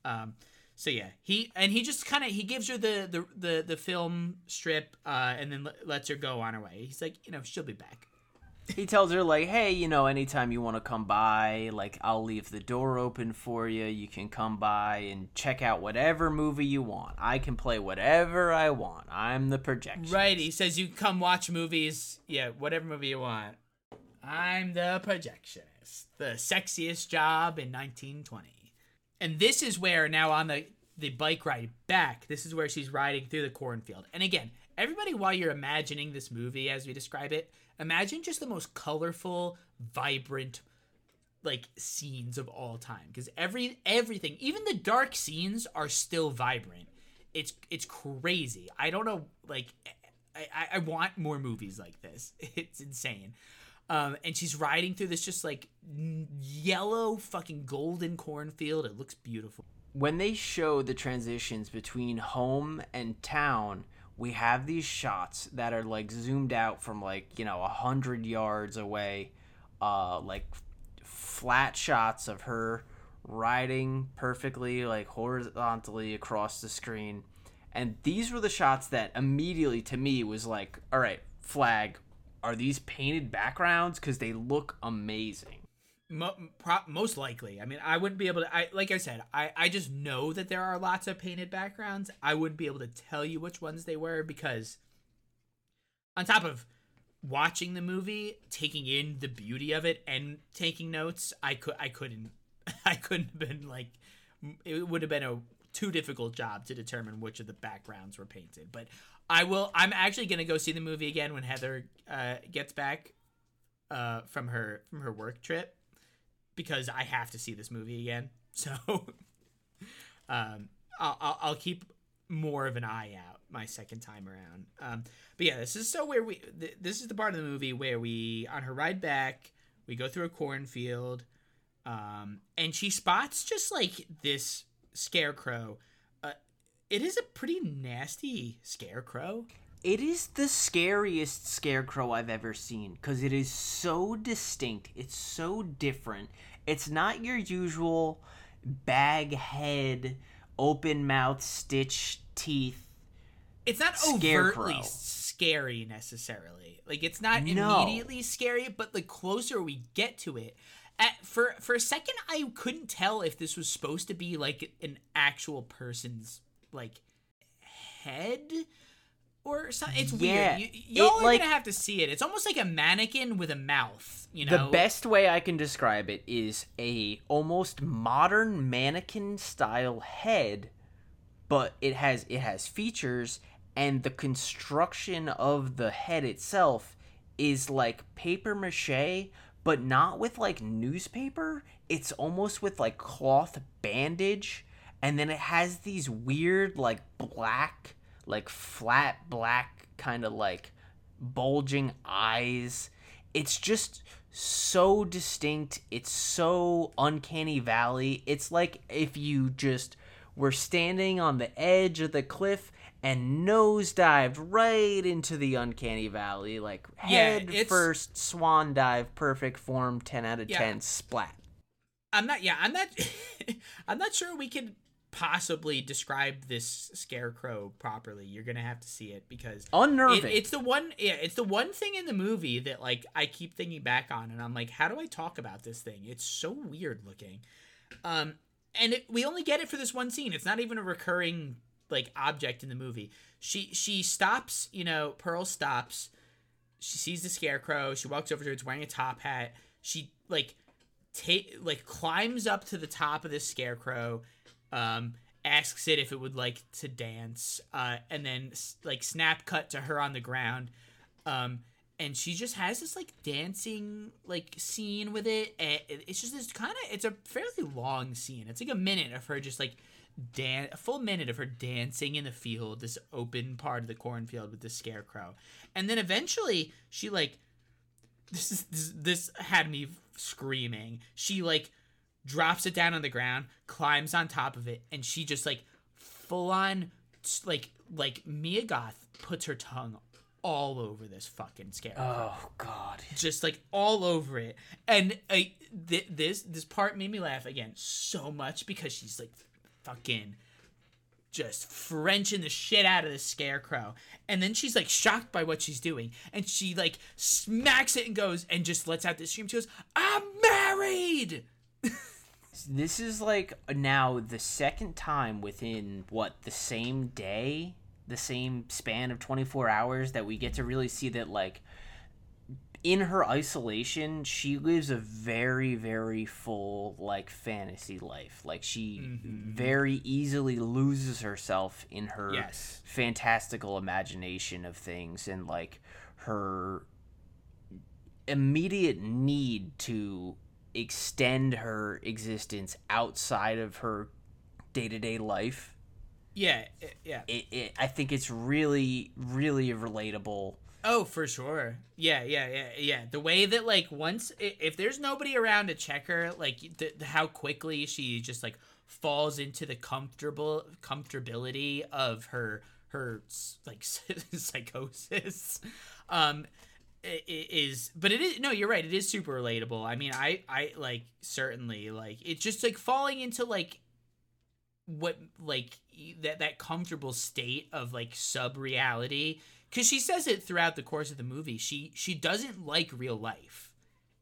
um so yeah he and he just kind of he gives her the, the the the film strip uh and then let- lets her go on her way he's like you know she'll be back he tells her like, "Hey, you know, anytime you want to come by, like I'll leave the door open for you. You can come by and check out whatever movie you want. I can play whatever I want. I'm the projection." right he says you come watch movies yeah whatever movie you want i'm the projectionist the sexiest job in 1920 and this is where now on the the bike ride back this is where she's riding through the cornfield. And again everybody while you're imagining this movie as we describe it imagine just the most colorful vibrant like scenes of all time. Because every everything even the dark scenes are still vibrant. It's it's crazy. I don't know like i i, want more movies like this. It's insane um, and she's riding through this just like yellow fucking golden cornfield it looks beautiful when they show the transitions between home and town, we have these shots that are like zoomed out from like you know a hundred yards away, uh, like flat shots of her riding perfectly like horizontally across the screen, and these were the shots that immediately to me was like, all right, flag. Are these painted backgrounds? Because they look amazing. Most likely. I mean, I wouldn't be able to. I like I said, I I just know that there are lots of painted backgrounds. I wouldn't be able to tell you which ones they were because on top of watching the movie, taking in the beauty of it and taking notes, I could I couldn't I couldn't have been like it would have been a too difficult job to determine which of the backgrounds were painted. But I will I'm actually to go see the movie again when Heather uh, gets back uh, from her from her work trip because I have to see this movie again. So um, I'll, I'll, I'll keep more of an eye out my second time around. Um, but yeah, this is so where we th- this is the part of the movie where we on her ride back we go through a cornfield, um, and she spots just like this scarecrow. It is a pretty nasty scarecrow. It is the scariest scarecrow I've ever seen because it is so distinct. It's so different. It's not your usual bag head, open mouth, stitch teeth. It's not Scarecrow. overtly scary necessarily. Like it's not No. immediately scary, but the closer we get to it, at, for for a second I couldn't tell if this was supposed to be like an actual person's like head or something. It's Yeah, weird. You, y'all it, are like- gonna have to see it. It's almost like a mannequin with a mouth. You know, The best way I can describe it is a almost modern mannequin style head, but it has it has features and the construction of the head itself is like paper mache, but not with like newspaper. It's almost with like cloth bandage and then it has these weird like black like flat black kind of like bulging eyes. It's just so distinct. It's so uncanny valley. It's like if you just were standing on the edge of the cliff and nosedived right into the uncanny valley, like Yeah, head it's- first swan dive, perfect form, ten out of Yeah. ten, splat. I'm not. Yeah, I'm not. I'm not sure we could possibly describe this scarecrow properly. You're gonna have to see it because Unnerving. It, it's the one. Yeah, it's the one thing in the movie that like I keep thinking back on, and I'm like, how do I talk about this thing? It's so weird looking. Um, and it, we only get it for this one scene. It's not even a recurring like object in the movie. She she stops. You know, Pearl stops. She sees the scarecrow. She walks over to it. It's wearing a top hat. She like take like climbs up to the top of this scarecrow um asks it if it would like to dance uh and then like snap cut to her on the ground um and she just has this like dancing like scene with it and it's just this kind of it's a fairly long scene it's like a minute of her just like dan a full minute of her dancing in the field this open part of the cornfield with the scarecrow and then eventually she like this is this, this had me screaming. She like drops it down on the ground, climbs on top of it, and she just like full on like like Mia Goth puts her tongue all over this fucking scarecrow. oh God. Just like all over it. And uh, th- this this part made me laugh again so much because she's like fucking just Frenching the shit out of the scarecrow. And then she's like shocked by what she's doing. And she like smacks it and goes and just lets out this scream. She goes, I'm married! This is like now the second time within what the same day, the same span of 24 hours that we get to really see that like in her isolation, she lives a very very full like fantasy life. Like she mm-hmm. very easily loses herself in her Yes. fantastical imagination of things and like her immediate need to extend her existence outside of her day-to-day life Yeah, i- yeah. it, it i think it's really really relatable Oh, for sure. Yeah, yeah, yeah, yeah. The way that like once if there's nobody around to check her, like the, the, how quickly she just like falls into the comfortable comfortability of her her like psychosis. Um is but it is no you're right it is super relatable. I mean i i like certainly like it's just like falling into like what like that that comfortable state of like sub reality because she says it throughout the course of the movie she she doesn't like real life.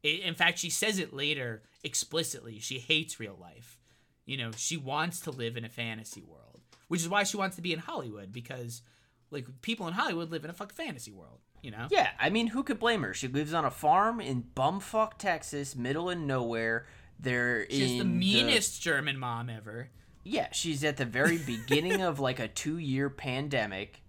I in fact she says it later explicitly she hates real life. You know she wants to live in a fantasy world which is why she wants to be in hollywood because like people in hollywood live in a fucking fantasy world you know? Yeah, I mean, who could blame her? She lives on a farm in bumfuck Texas, middle of nowhere. They're She's the meanest German mom ever. yeah, she's at the very beginning of like a two-year pandemic,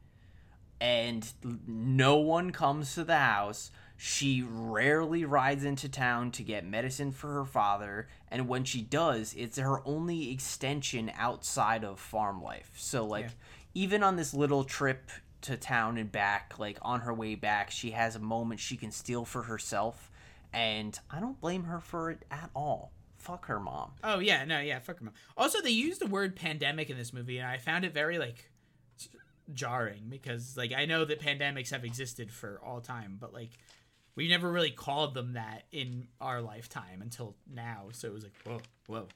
and no one comes to the house. She rarely rides into town to get medicine for her father, and when she does, it's her only extension outside of farm life. So like, Yeah. even on this little trip to town and back, like on her way back, she has a moment she can steal for herself, and I don't blame her for it at all. Fuck her mom. Oh yeah, no, yeah, fuck her mom. Also, they used the word pandemic in this movie, and I found it very like jarring because like I know that pandemics have existed for all time, but like we never really called them that in our lifetime until now. So it was like whoa, whoa.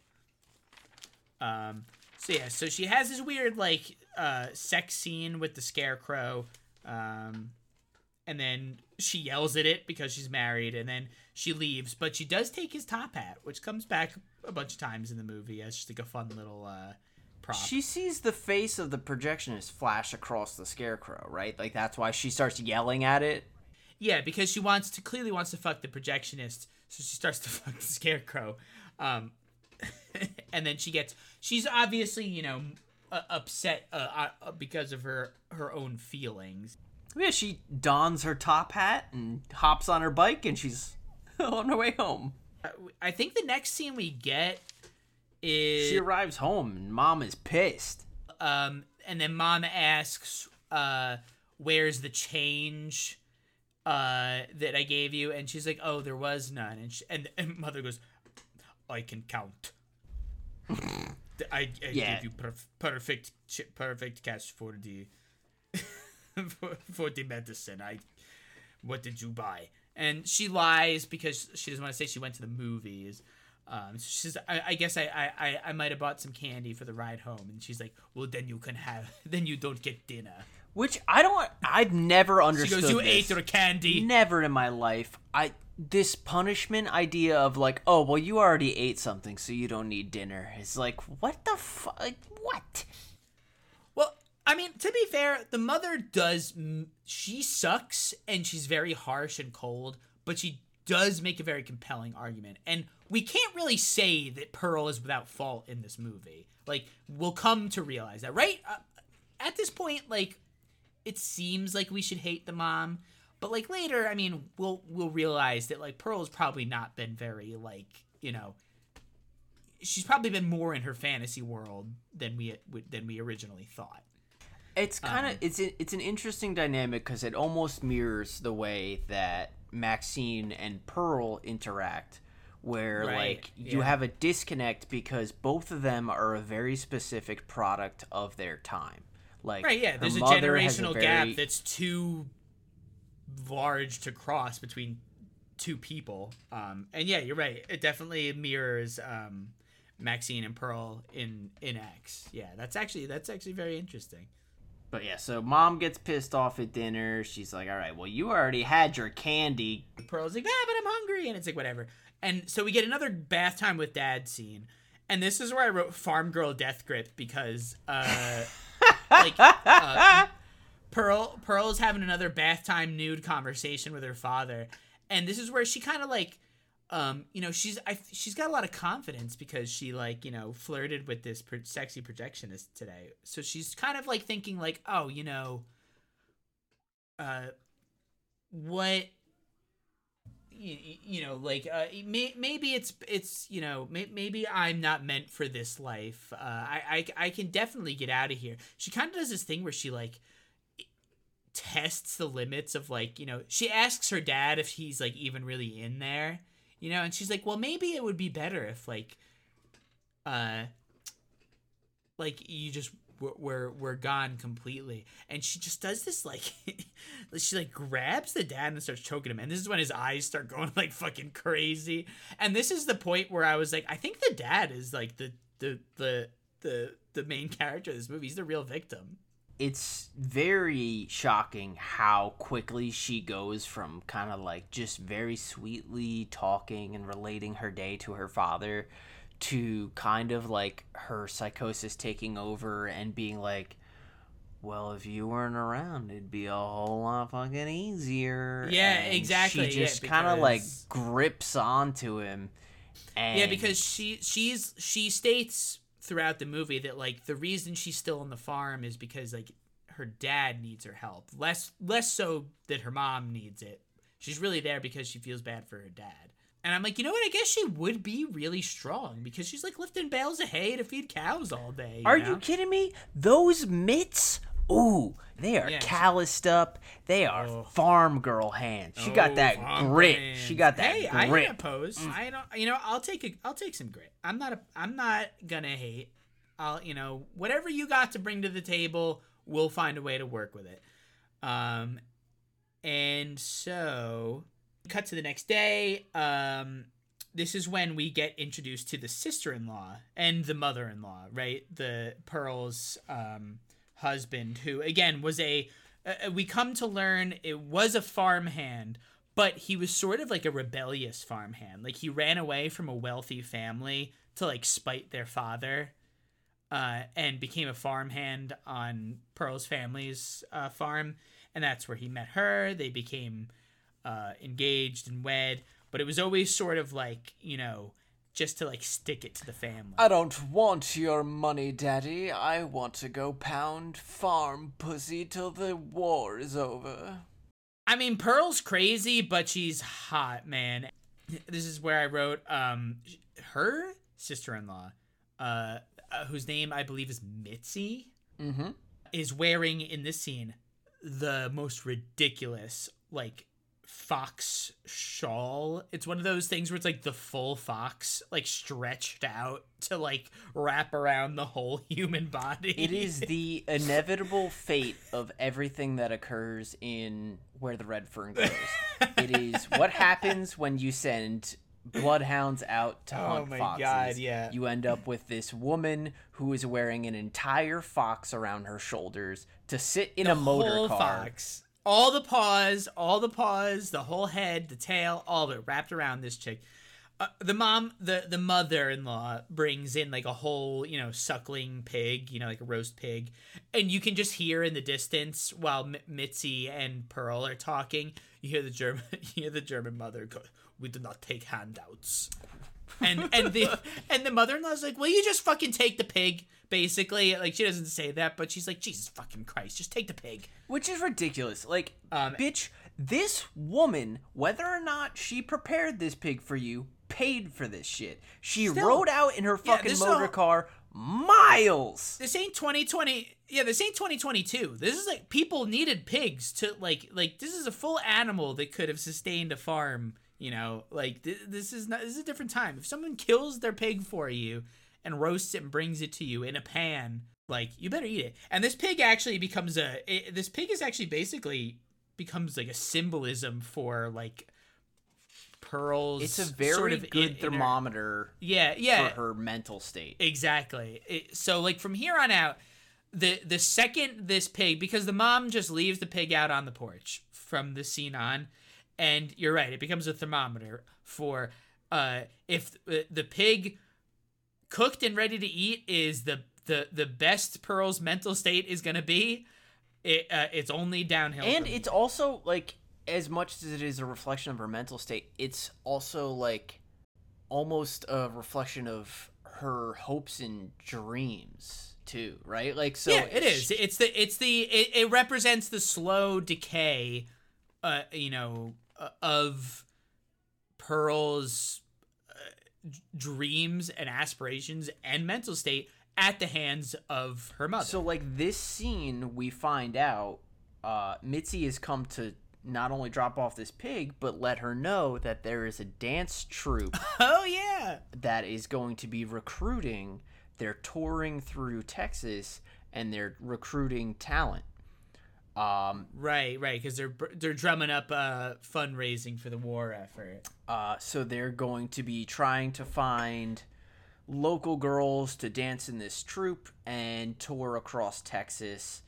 Um. So yeah, so she has this weird like uh sex scene with the scarecrow. Um. And then she yells at it because she's married, and then she leaves. But she does take his top hat, which comes back a bunch of times in the movie as just like a fun little uh, prop. She sees the face of the projectionist flash across the scarecrow, right? Like that's why she starts yelling at it. yeah, because she wants to clearly wants to fuck the projectionist, so she starts to fuck the scarecrow. Um, and then she gets she's obviously you know uh, upset uh, uh, because of her her own feelings. Yeah, she dons her top hat and hops on her bike, and she's on her way home. Uh, I think the next scene we get is She arrives home, and mom is pissed. um, and then mom asks, uh, "Where's the change uh, that I gave you?" And she's like, "Oh, there was none." And she, and, and mother goes, "I can count. I, I Yeah. gave you perf- perfect perfect cash for the for, for the medicine. I what did you buy?" And she lies because she doesn't want to say she went to the movies. Um, so she's, I, I guess I, I, I, I might have bought some candy for the ride home, and she's like, "Well, then you can have, then you don't get dinner." Which I don't. I've never understood. She goes, "You this. ate your candy." Never in my life. I this punishment idea of like, oh well, you already ate something, so you don't need dinner. It's like, what the fuck? What? Well, I mean, to be fair, the mother does. She sucks, and she's very harsh and cold, but she does make a very compelling argument. And we can't really say that Pearl is without fault in this movie. Like, we'll come to realize that, right? Uh, at this point, like, it seems like we should hate the mom, but like later, I mean, we'll we'll realize that like Pearl's probably not been very like you know. She's probably been more in her fantasy world than we than we originally thought. It's kind of Um, it's it's an interesting dynamic because it almost mirrors the way that Maxine and Pearl interact, where Right, like you yeah. have a disconnect because both of them are a very specific product of their time. Like Right, yeah. There's a generational very- gap that's too large to cross between two people. Um, and yeah, you're right. It definitely mirrors um, Maxine and Pearl in in X. Yeah, that's actually that's actually very interesting. But yeah, so mom gets pissed off at dinner. She's like, "All right, well, you already had your candy. Pearl's like, ah, but I'm hungry, and it's like whatever. And so we get another bath time with dad scene, and this is where I wrote farm girl death grip because uh, like uh, Pearl Pearl is having another bath time nude conversation with her father, and this is where she kind of like. Um, you know, she's I, she's got a lot of confidence because she like you know flirted with this pro- sexy projectionist today. So she's kind of like thinking like, oh, you know, uh, what you, you know like uh, may, maybe it's it's you know may, maybe i'm not meant for this life uh, I, I i can definitely get out of here she kind of does this thing where she like tests the limits of like you know she asks her dad if he's like even really in there you know and she's like well maybe it would be better if like uh like you just were were, were gone completely. And she just does this like she like grabs the dad and starts choking him and this is when his eyes start going like fucking crazy. And this is the point where i was like i think the dad is like the the the the, the main character of this movie. He's the real victim It's very shocking how quickly she goes from kind of like just very sweetly talking and relating her day to her father to kind of like her psychosis taking over and being like well, if you weren't around, it'd be a whole lot fucking easier. Yeah, And exactly, She yeah, just kind of like grips onto him. And Yeah, because she she's she states throughout the movie that like the reason she's still on the farm is because like her dad needs her help. Less less so that her mom needs it. She's really there because she feels bad for her dad. And I'm like, you know what? I guess she would be really strong because she's like lifting bales of hay to feed cows all day. Are know? you kidding me? Those mitts? Ooh, they are Yeah, calloused up. They are Oh. farm girl hands. She got Oh, that grit. hands. She got that hey, I grit. ain't opposed. I don't. You know, I'll take a. I'll take some grit. I'm not. A, I'm not gonna hate. I'll. You know, whatever you got to bring to the table, we'll find a way to work with it. Um, and so cut to the next day. Um, this is when we get introduced to the sister-in-law and the mother-in-law, right? The Pearl's um husband, who again was a. Uh, we come to learn it was a farmhand, but he was sort of like a rebellious farmhand. Like he ran away from a wealthy family to like spite their father, uh, and became a farmhand on Pearl's family's uh, farm, and that's where he met her. They became uh, engaged and wed, but it was always sort of like you know just to like stick it to the family. I don't want your money, Daddy. I want to go pound farm pussy till the war is over. I mean, Pearl's crazy, but she's hot, man. This is where I wrote um her sister-in-law, uh, uh whose name I believe is Mitzi, Mm-hmm. is wearing in this scene the most ridiculous like fox shawl. It's one of those things where it's like the full fox like stretched out to like wrap around the whole human body. It is the inevitable fate of everything that occurs in Where the Red Fern Grows. it is what happens when you send bloodhounds out to Oh hunt my foxes. God, yeah. You end up with this woman who is wearing an entire fox around her shoulders to sit in a motor car. fox. All the paws, all the paws, the whole head, the tail, all of it wrapped around this chick. Uh, the mom, the the mother-in-law brings in like a whole, you know, suckling pig, you know, like a roast pig, and you can just hear in the distance while M- Mitzi and Pearl are talking. You hear the German, you hear the German mother go, "We do not take handouts." And and the and the mother-in-law's like, "Will you just fucking take the pig?" Basically, like she doesn't say that, but she's like, "Jesus fucking Christ, just take the pig." Which is ridiculous. Like, Um, bitch, this woman, whether or not she prepared this pig for you, paid for this shit. She Still. rode out in her fucking this motor all- car miles. This ain't 2020. Yeah, this ain't 2022. This is like people needed pigs to like like this is a full animal that could have sustained a farm. You know, like th- this is not this is a different time. If someone kills their pig for you and roasts it and brings it to you in a pan, like you better eat it. And this pig actually becomes a it, this pig is actually basically becomes like a symbolism for like pearls. It's a very sort of good in- thermometer yeah, yeah. for her mental state. Exactly. It, so like from here on out, the the second this pig because the mom just leaves the pig out on the porch from the scene on, and you're right, it becomes a thermometer for uh if the, the pig cooked and ready to eat is the the the best Pearl's mental state is gonna be. It uh, it's only downhill. And it's also like as much as it is a reflection of her mental state, it's also like almost a reflection of her hopes and dreams too, right? Like so yeah, it sh- It's the it's the it, it represents the slow decay, uh, you know, uh, of Pearl's uh, dreams and aspirations and mental state at the hands of her mother. So like this scene, we find out uh, Mitzi has come to not only drop off this pig, but let her know that there is a dance troupe oh yeah, that is going to be recruiting. They're touring through Texas and they're recruiting talent. Um, right, right, because they're they're drumming up uh fundraising for the war effort. uh, so they're going to be trying to find local girls to dance in this troupe and tour across Texas.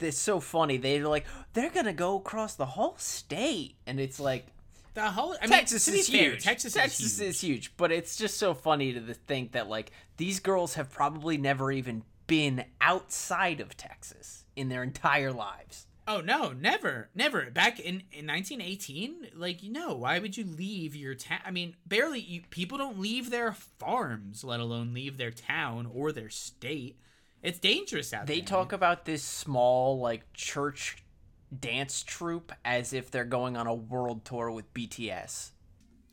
It's so funny. They're like, they're gonna go across the whole state, and it's like The whole I Texas mean, is fair, huge. Texas, Texas is huge. is huge, but it's just so funny to th- think that like these girls have probably never even been outside of Texas. in their entire lives. Oh no, never, never. Back in in 1918, like no, why would you leave your town? I mean, barely you, people don't leave their farms, let alone leave their town or their state. It's dangerous out They there. They talk about this small like church dance troupe as if they're going on a world tour with BTS.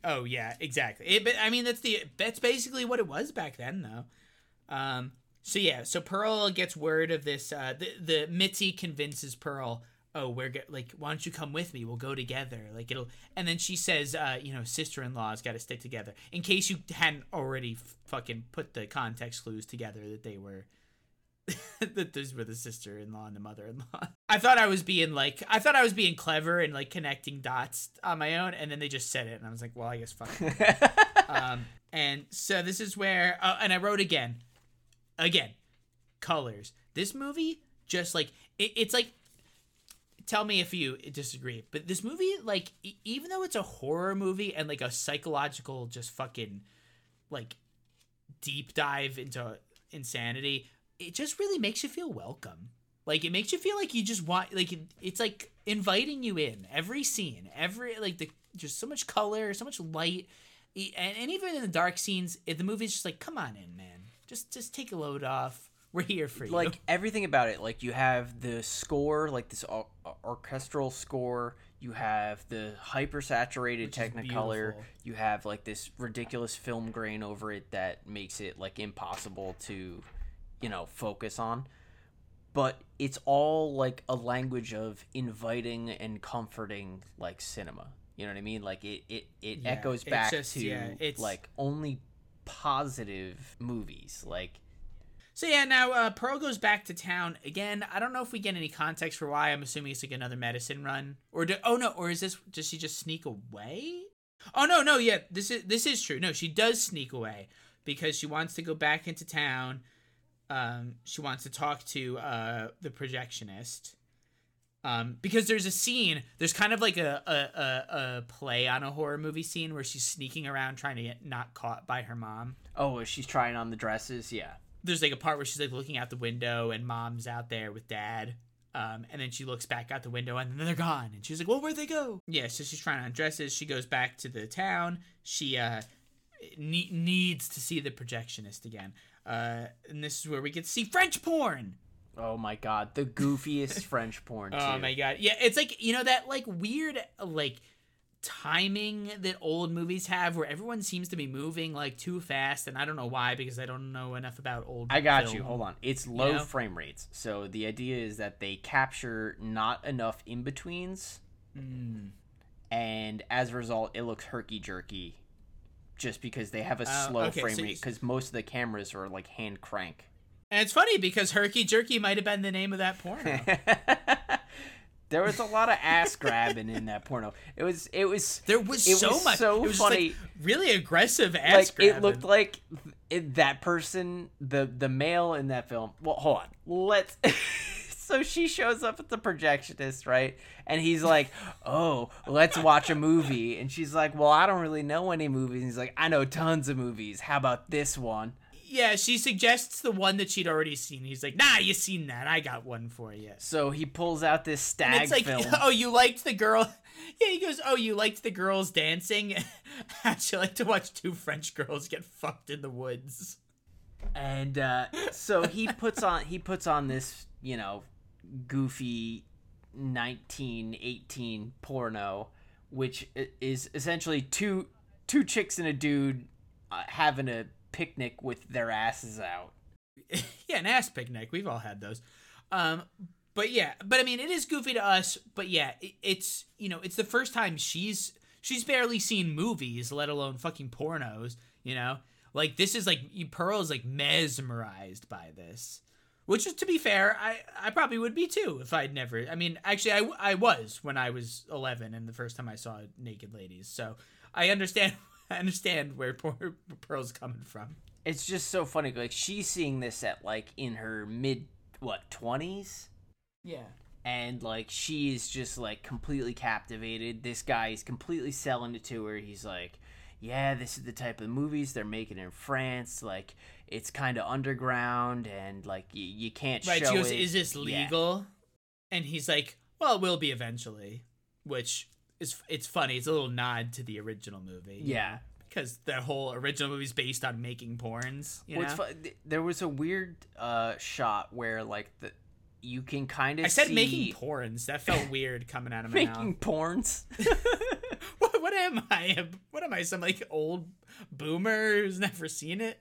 Oh yeah, exactly. It, but I mean, that's the that's basically what it was back then, though. Um. So yeah, so Pearl gets word of this. Uh, the the Mitzi convinces Pearl, "Oh, we're go- like, why don't you come with me? We'll go together. Like it'll." And then she says, uh, "You know, sister-in-law's got to stick together." In case you hadn't already f- fucking put the context clues together that they were. that those were the sister-in-law and the mother-in-law. I thought I was being like, I thought I was being clever and like connecting dots on my own, and then they just said it, and I was like, well, I guess fuck. it. um, and so this is where, uh, and I wrote again, again, colors. This movie just like it, it's like. Tell me if you disagree, but this movie, like, e- even though it's a horror movie and like a psychological, just fucking, like, deep dive into insanity, it just really makes you feel welcome. Like it makes you feel like you just want like it's like inviting you in every scene, every like the just so much color, so much light, and, and even in the dark scenes, the movie's just like, come on in, man, just just take a load off. We're here for you. like everything about it like you have the score like this or- orchestral score you have the hyper saturated Which technicolor you have like this ridiculous film grain over it that makes it like impossible to you know focus on but it's all like a language of inviting and comforting like cinema you know what i mean like it it, it Yeah, echoes back just- to yeah, it's- like only positive movies like So yeah, now uh, Pearl goes back to town again. I don't know if we get any context for why. I'm assuming it's like another medicine run, or do, oh no, or is this does she just sneak away? Oh no, no, yeah, this is this is true. No, she does sneak away because she wants to go back into town. Um, she wants to talk to uh the projectionist. Um, because there's a scene, there's kind of like a, a, a, a play on a horror movie scene where she's sneaking around trying to get not caught by her mom oh she's trying on the dresses yeah there's like a part where she's like looking out the window and mom's out there with dad. Um, and then she looks back out the window and then they're gone. And she's like, well, where'd they go? Yeah, so she's trying on dresses. She goes back to the town. She uh, ne- needs to see the projectionist again. Uh, and this is where we get to see French porn. Oh my god, the goofiest French porn too. Oh my god. Yeah, it's like, you know, that like weird, like, timing that old movies have where everyone seems to be moving like too fast and I don't know why because I don't know enough about old I got you. Hold on. It's low know? frame rates. So the idea is that they capture not enough in betweens, Mm. and as a result, it looks herky jerky, just because they have a Oh, slow okay, frame so rate. Because most of the cameras are like hand crank. And it's funny because Herky Jerky might have been the name of that porno. there was a lot of ass grabbing in that porno. It was. It was. There was It so was much. so it was funny. Just like really aggressive ass like grabbing. it looked like it, that person the the male in that film well hold on let's so she shows up at the projectionist right and he's like oh let's watch a movie and she's like well i don't really know any movies and he's like i know tons of movies how about this one yeah, she suggests the one that she'd already seen. He's like, "Nah, you seen that? I got one for you." so he pulls out this And stag it's like, film "Oh, you liked the girl?" Yeah, he goes, "Oh, you liked the girls dancing? How'd you like to watch two French girls get fucked in the woods?" and uh, so he puts on he puts on this you know goofy 1918 porno which is essentially two two chicks and a dude uh, having a picnic with their asses out yeah, an ass picnic. We've all had those. Um, but yeah, but I mean, it is goofy to us. But yeah, it, it's you know, it's the first time she's she's barely seen movies, let alone fucking pornos. You know, like this is like Pearl is like mesmerized by this. Which is to be fair, I I probably would be too if I'd never. I mean, actually, I I was when I was eleven and the first time I saw naked ladies. So I understand. I understand where poor Pearl's coming from. it's just so funny like she's seeing this at like in her mid what 20s Yeah. and like she is just like completely captivated this guy is completely selling it to her he's like yeah, this is the type of movies they're making in France. Like it's kind of underground and like y- you can't Right. show She goes, it. "Is this Yeah. legal?" And he's like, "Well, it will be eventually," which is it's funny. It's a little nod to the original movie. Yeah. because the whole original movie is based on making porns. You know? fu- there was a weird uh, shot where like the you can kind of I said see making porns. That felt weird coming out of my making mouth. porns. What, what am I? What am I? Some like old boomer who's never seen it?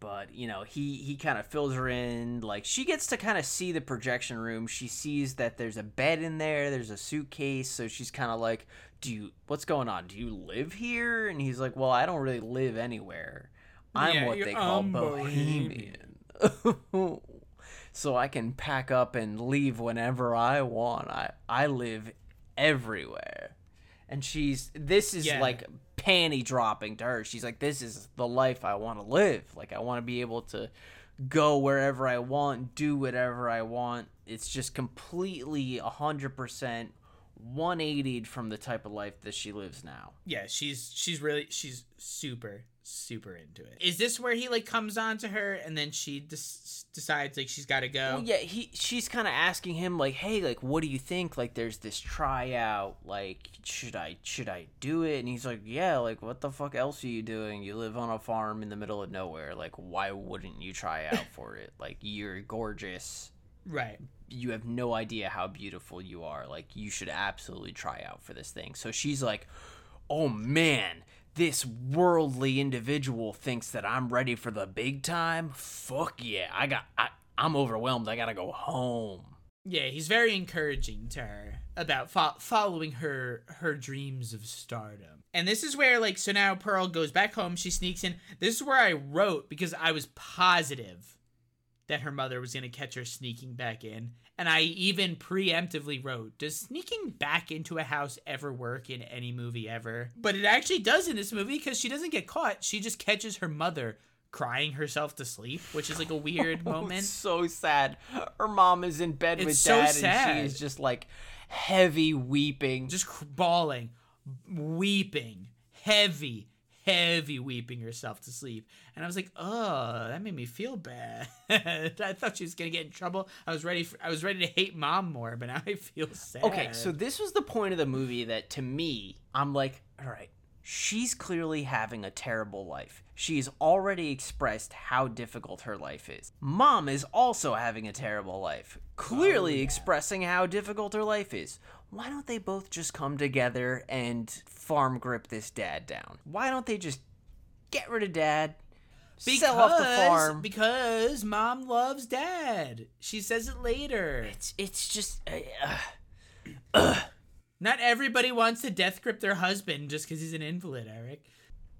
But you know he he kind of fills her in like she gets to kind of see the projection room. She sees that there's a bed in there there's a suitcase so she's kind of like do you what's going on? Do you live here? And he's like well i don't really live anywhere. I'm Yeah, what they call I'm bohemian. So i can pack up and leave whenever i want. I i live everywhere. And she's this is Yeah. like panty dropping to her. She's like this is the life i want to live. Like i want to be able to go wherever i want do whatever i want. It's just completely 100% 180 from the type of life that she lives now. Yeah, she's she's really she's super super into it. Is this where he like comes on to her and then she des- decides like she's got to go? Well, yeah, he she's kind of asking him like, "Hey, like, what do you think? Like, there's this tryout. Like, should I should I do it?" And he's like, "Yeah. Like, what the fuck else are you doing? You live on a farm in the middle of nowhere. Like, why wouldn't you try out for it? Like, you're gorgeous. Right. You have no idea how beautiful you are. Like, you should absolutely try out for this thing." So she's like, "Oh man." This worldly individual thinks that I'm ready for the big time. Fuck yeah! I got. I, I'm overwhelmed. I gotta go home. Yeah, he's very encouraging to her about fo- following her her dreams of stardom. And this is where like so now Pearl goes back home, she sneaks in. This is where I wrote because I was positive that her mother was going to catch her sneaking back in. And I even preemptively wrote, does sneaking back into a house ever work in any movie ever? But it actually does in this movie because she doesn't get caught. She just catches her mother crying herself to sleep, which is like a weird Oh, moment. so sad. Her mom is in bed It's with so dad, and sad. she is just like heavy weeping. just bawling, weeping, heavy, heavy weeping herself to sleep. And I was like, oh, that made me feel bad. I thought she was gonna get in trouble. I was ready. For, I was ready to hate mom more, but now I feel sad. Okay, so this was the point of the movie that to me, I'm like, all right, she's clearly having a terrible life. She's already expressed how difficult her life is. Mom is also having a terrible life, clearly expressing how difficult her life is. Why don't they both just come together and farm grip this dad down? Why don't they just get rid of dad? because, sell off the farm. because mom loves dad. She says it later. It's it's just uh, Not everybody wants to death grip their husband just because he's an invalid, Eric.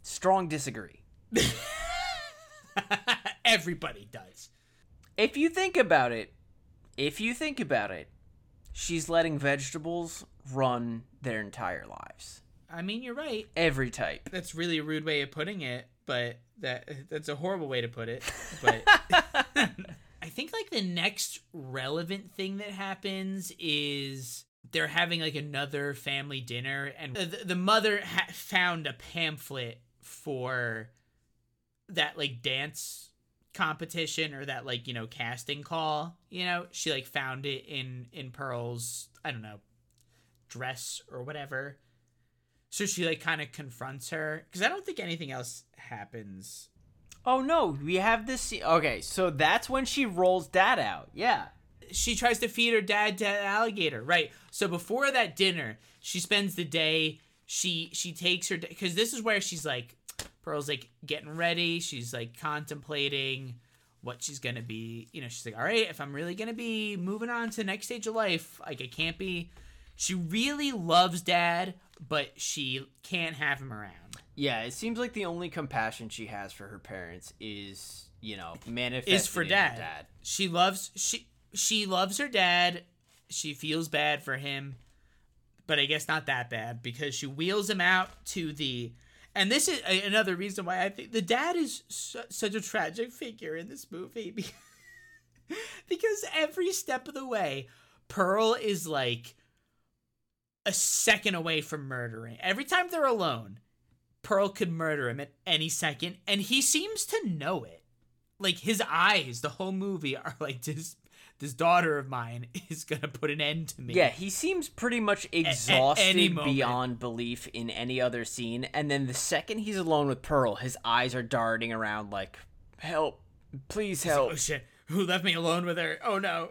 strong disagree. everybody does. If you think about it, if you think about it, she's letting vegetables run their entire lives. I mean, you're right. Every type. That's really a rude way of putting it, but that that's a horrible way to put it. But I think like the next relevant thing that happens is they're having like another family dinner, and the, the mother ha- found a pamphlet for that like dance competition or that like you know casting call. You know, she like found it in in Pearl's I don't know dress or whatever. So she like kind of confronts her because I don't think anything else happens. Oh no, we have this. Okay, so that's when she rolls dad out. Yeah. She tries to feed her dad to an alligator, right? So before that dinner, she spends the day. She she takes her because this is where she's like, Pearl's like getting ready. She's like contemplating what she's gonna be. You know, she's like, all right, if I'm really gonna be moving on to the next stage of life, like it can't be. She really loves dad, but she can't have him around. Yeah, it seems like the only compassion she has for her parents is, you know, manifested is for dad. dad. She loves she she loves her dad. She feels bad for him, but I guess not that bad because she wheels him out to the. And this is another reason why I think the dad is su- such a tragic figure in this movie be- because every step of the way, Pearl is like a second away from murdering. Every time they're alone, Pearl could murder him at any second, and he seems to know it. Like his eyes, the whole movie are like this. This daughter of mine is gonna put an end to me. Yeah, he seems pretty much exhausted beyond belief in any other scene. And then the second he's alone with Pearl, his eyes are darting around like, "Help! Please help!" Oh shit! Who left me alone with her? Oh no!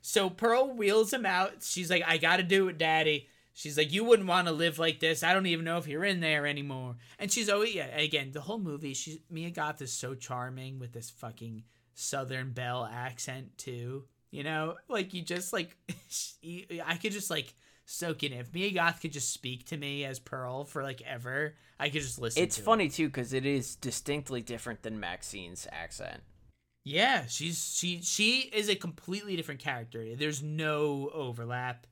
So Pearl wheels him out. She's like, "I gotta do it, Daddy." She's like, "You wouldn't want to live like this. I don't even know if you're in there anymore." And she's oh yeah. Again, the whole movie, she's Mia Goth is so charming with this fucking Southern Belle accent too. You know, like you just like, I could just like soak in. If Mia Goth could just speak to me as Pearl for like ever, I could just listen. It's to funny It. too because it is distinctly different than Maxine's accent. Yeah, she's she she is a completely different character. There's no overlap.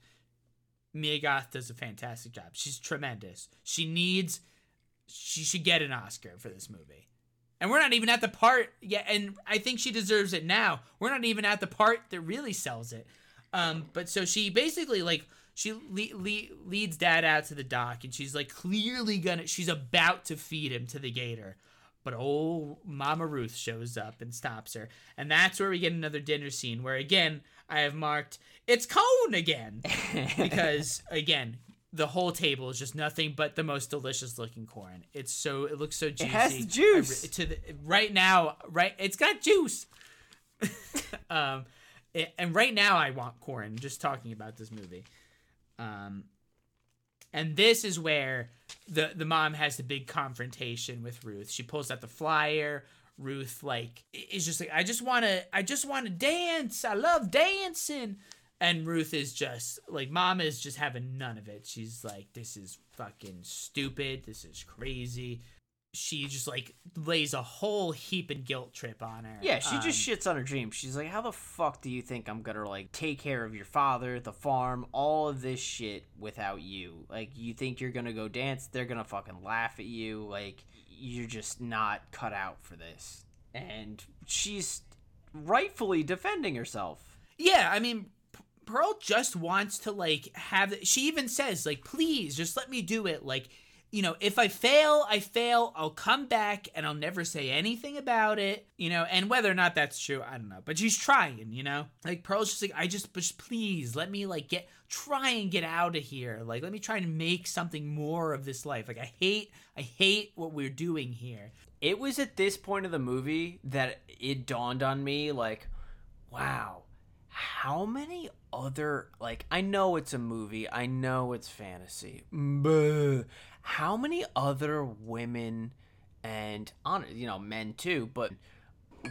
Mia Goth does a fantastic job. She's tremendous. She needs she should get an Oscar for this movie. And we're not even at the part yet and I think she deserves it now. We're not even at the part that really sells it. Um but so she basically like she le- le- leads dad out to the dock and she's like clearly gonna she's about to feed him to the gator but old Mama Ruth shows up and stops her. And that's where we get another dinner scene where, again, I have marked, it's Cone again. because, again, the whole table is just nothing but the most delicious looking corn. It's so, it looks so juicy. It has I juice. to the, right now, right, it's got juice. um, it- and right now I want corn, just talking about this movie. Um, and this is where the the mom has the big confrontation with Ruth. She pulls out the flyer. Ruth like is just like I just want to I just want to dance. I love dancing. And Ruth is just like mom is just having none of it. She's like this is fucking stupid. This is crazy. She just like lays a whole heap and guilt trip on her. Yeah, she Um, just shits on her dreams. She's like, "How the fuck do you think I'm gonna like take care of your father, the farm, all of this shit without you? Like, you think you're gonna go dance? They're gonna fucking laugh at you. Like, you're just not cut out for this." And she's rightfully defending herself. Yeah, I mean, Pearl just wants to like have. She even says like, "Please, just let me do it." Like, you know, if I fail, I fail. I'll come back and I'll never say anything about it. You know, and whether or not that's true, I don't know. But she's trying. You know, like Pearl's just like, I just, just please let me like get try and get out of here. Like, let me try and make something more of this life. Like, I hate, I hate what we're doing here. It was at this point of the movie that it dawned on me like, wow, how many other like I know it's a movie, I know it's fantasy, but how many other women and on you know men too, but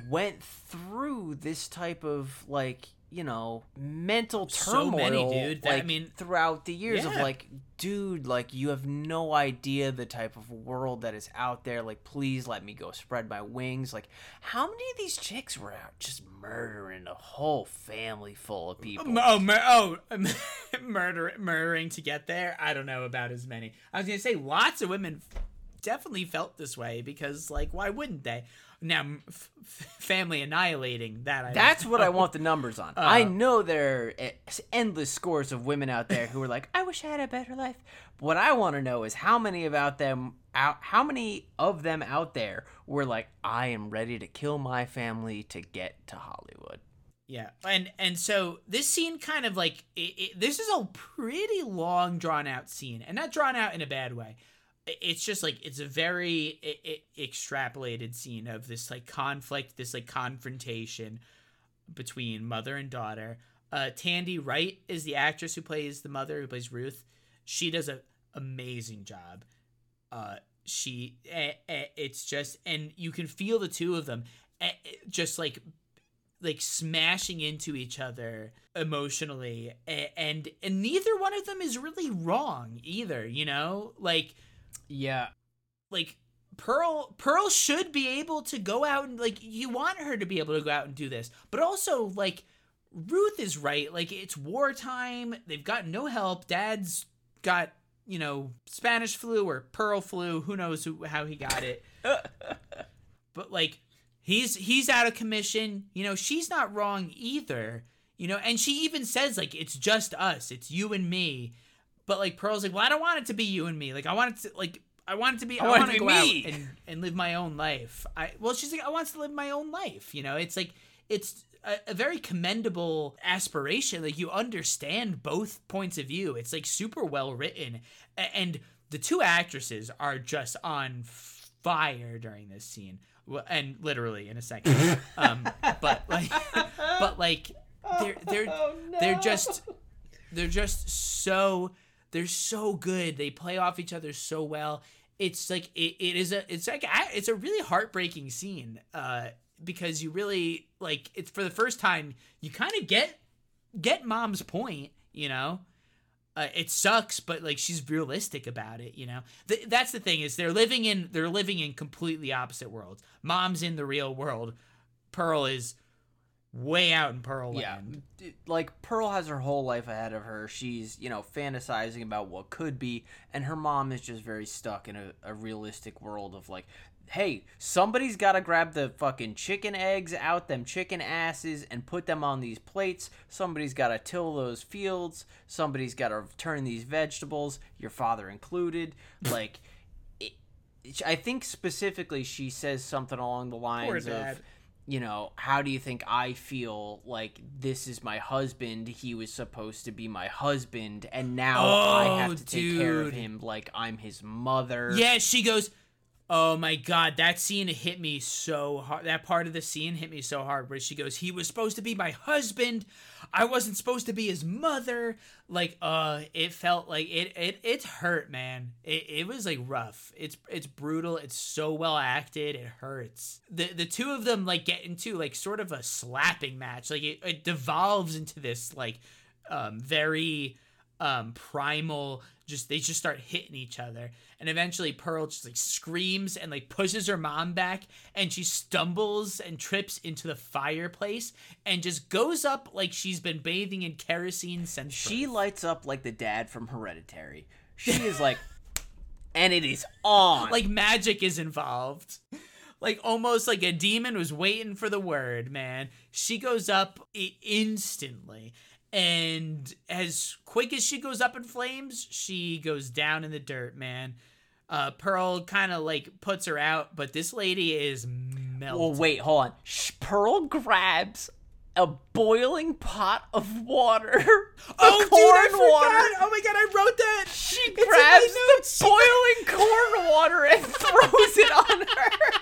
went through this type of like you know mental So turmoil many, dude. That- I mean- throughout the years of like dude like you have no idea the type of world that is out there like please let me go spread my wings like how many of these chicks were out just murdering a whole family full of people um, Oh, mur- oh, murder, murdering to get there. I don't know about as many. I was gonna say lots of women definitely felt this way because, like, why wouldn't they? Now, f- family annihilating that. I That's what I want the numbers on. Uh, I know there are endless scores of women out there who are like, "I wish I had a better life." What I want to know is how many about them out, how many of them out there were like, "I am ready to kill my family to get to Hollywood." Yeah, and and so this scene kind of like it, it, this is a pretty long, drawn out scene, and not drawn out in a bad way. It's just like it's a very extrapolated scene of this like conflict, this like confrontation between mother and daughter. Uh, Tandi Wright is the actress who plays the mother, who plays Ruth. She does a amazing job. Uh, she, it's just, and you can feel the two of them, just like like smashing into each other emotionally and and neither one of them is really wrong either you know like Yeah, like pearl pearl should be able to go out and like you want her to be able to go out and do this but also like ruth is right. Like it's wartime. They've got no help. Dad's got you know spanish flu or pearl flu. Who knows who, how he got it. But like he's he's out of commission. You know she's not wrong either. You know and she even says like it's just us. It's you and me but like pearl's like well i don't want it to be you and me like i want it to like I want it to be. I I, want want to go me." out and, and live my own life. I well, she's like, I want to live my own life. You know, it's like it's a, a very commendable aspiration. Like you understand both points of view. It's like super well written, A- and the two actresses are just on fire during this scene. Well, and literally in a second. um, but like, but like, they're they're Oh, they're just they're just so they're so good. They play off each other so well. It's like it, it is a it's like a- it's a really heartbreaking scene uh because you really like it's for the first time you kind of get get mom's point you know? Uh, it sucks but like she's realistic about it you know? Th- that's the thing is they're living in they're living in completely opposite worlds. Mom's in the real world. Pearl is way out in pearl Yeah, land d- like Pearl has her whole life ahead of her. She's, you know, fantasizing about what could be, and her mom is just very stuck in a, a realistic world of like, hey, somebody's got to grab the fucking chicken eggs out them chicken asses and put them on these plates. Somebody's got to till those fields. Somebody's got to turn these vegetables, your father included. Like, it, I think specifically she says something along the lines of you know, how do you think I feel like this is my husband? He was supposed to be my husband, and now I Oh, have to take care of oh, him like I'm his mother. Yeah, she goes, Oh my god, that scene hit me so hard. That part of the scene hit me so hard where she goes, He was supposed to be my husband. I wasn't supposed to be his mother. Like, uh, it felt like it it it hurt, man. It, it was like rough. It's it's brutal. It's so well acted. It hurts. The the two of them like get into like sort of a slapping match. Like it, it devolves into this like um very um primal just they just start hitting each other and eventually pearl just like screams and like pushes her mom back and she stumbles and trips into the fireplace and just goes up like she's been bathing in kerosene since She birth. lights up like the dad from Hereditary. She is like, and it is on. like magic is involved like almost like a demon was waiting for the word man she goes up instantly and as quick as she goes up in flames she goes down in the dirt man uh pearl kind of like puts her out but this lady is melting well, wait, hold on. Pearl grabs a boiling pot of water. oh dude corn I forgot. water. oh my god i wrote that She It's grabs the boiling corn water and throws it on her.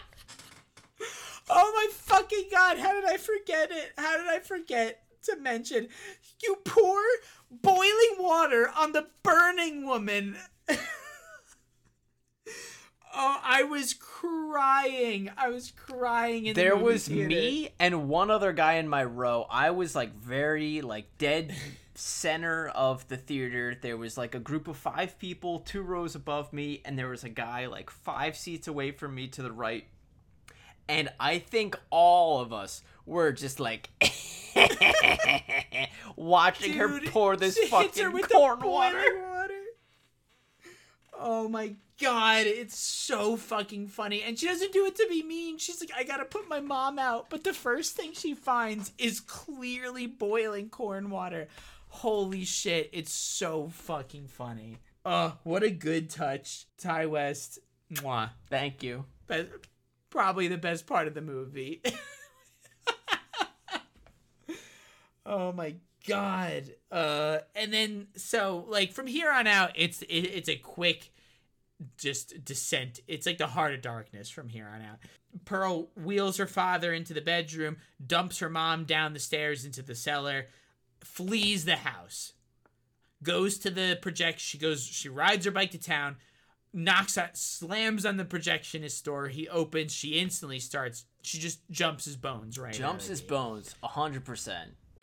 Oh my fucking god, how did I forget it? How did I forget to mention you pour boiling water on the burning woman? oh, I was crying. I was crying in There movie was theater. me and one other guy in my row. I was like very like dead center of the theater. There was like a group of 5 people, two rows above me, and there was a guy like 5 seats away from me to the right. And I think all of us were just like watching her pour this she hits her fucking corn water. water. Oh my god, it's so fucking funny. And she doesn't do it to be mean. She's like, I gotta put my mom out. But the first thing she finds is clearly boiling corn water. Holy shit, it's so fucking funny. Oh, what a good touch. Ti West. Mwah. Thank you. Best, probably the best part of the movie. oh my god. Uh and then so like from here on out it's it, it's a quick just descent. It's like the heart of darkness from here on out. Pearl wheels her father into the bedroom, dumps her mom down the stairs into the cellar, flees the house. Goes to the project. She goes. She rides her bike to town knocks out, slams on the projectionist door. He opens. She instantly starts. She just jumps his bones right. Jumps his gate. bones 100%.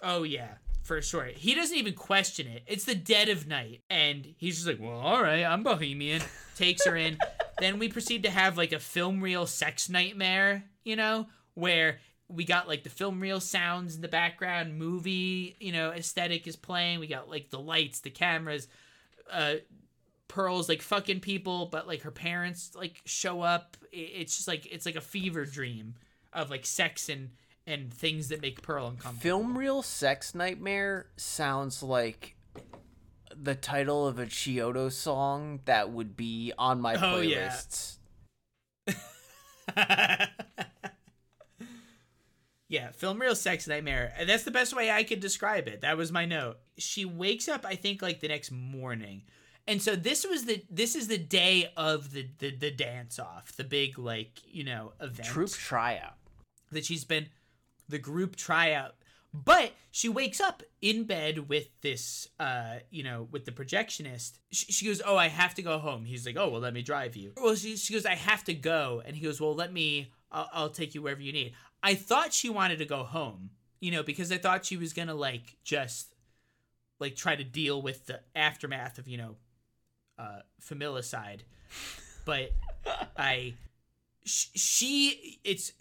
Oh yeah, for sure. He doesn't even question it. It's the dead of night, and he's just like, "Well, all right, I'm Bohemian." Takes her in. then we proceed to have like a film reel sex nightmare. You know, where we got like the film reel sounds in the background, movie, you know, aesthetic is playing. We got like the lights, the cameras. Uh, Pearl's like fucking people, but like her parents like show up. It's just like it's like a fever dream of like sex and and things that make Pearl uncomfortable. Film reel sex nightmare sounds like the title of a Chiodos song that would be on my Oh, yeah. playlists. yeah, film real sex nightmare. That's the best way I could describe it. That was my note. She wakes up, I think, like the next morning. And so this was the this is the day of the the, the dance off, the big like, you know, event Troupe tryout. that she's been the group tryout. But she wakes up in bed with this, uh, you know, with the projectionist. She, she goes, "Oh, I have to go home." He's like, "Oh, well, let me drive you." Well, she, she goes, "I have to go," and he goes, "Well, let me. I'll, I'll take you wherever you need." I thought she wanted to go home, you know, because I thought she was gonna like just like try to deal with the aftermath of you know, uh, familicide. But I sh- she it's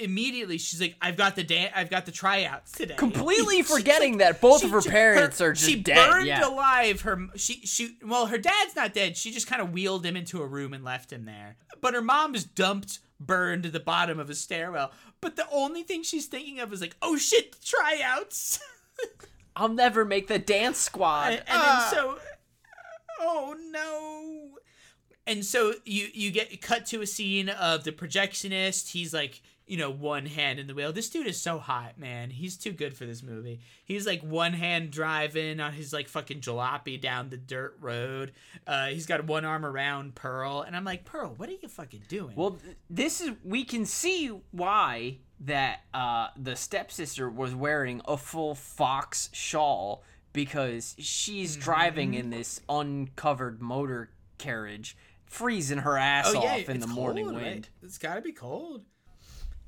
immediately she's like i've got the dan- i've got the tryouts today. Completely forgetting like- that both of her parents are just she dead. burned yeah. alive her she she well her dad's not dead. She just kind of wheeled him into a room and left him there. But her mom's dumped burned to the bottom of a stairwell. But the only thing she's thinking of is like oh shit the tryouts. I'll never make the dance squad. and, and then ah. so oh no. And so you you get cut to a scene of the projectionist. He's like you know one hand in the wheel this dude is so hot man he's too good for this movie he's like one hand driving on his like fucking jalopy down the dirt road uh he's got one arm around pearl and i'm like pearl what are you fucking doing Well, this is we can see why that uh, the stepsister was wearing a full fox shawl because she's Mm-hmm. driving in this uncovered motor carriage, freezing her ass off in Oh, it's the morning cold, right? wind. It's got to be cold.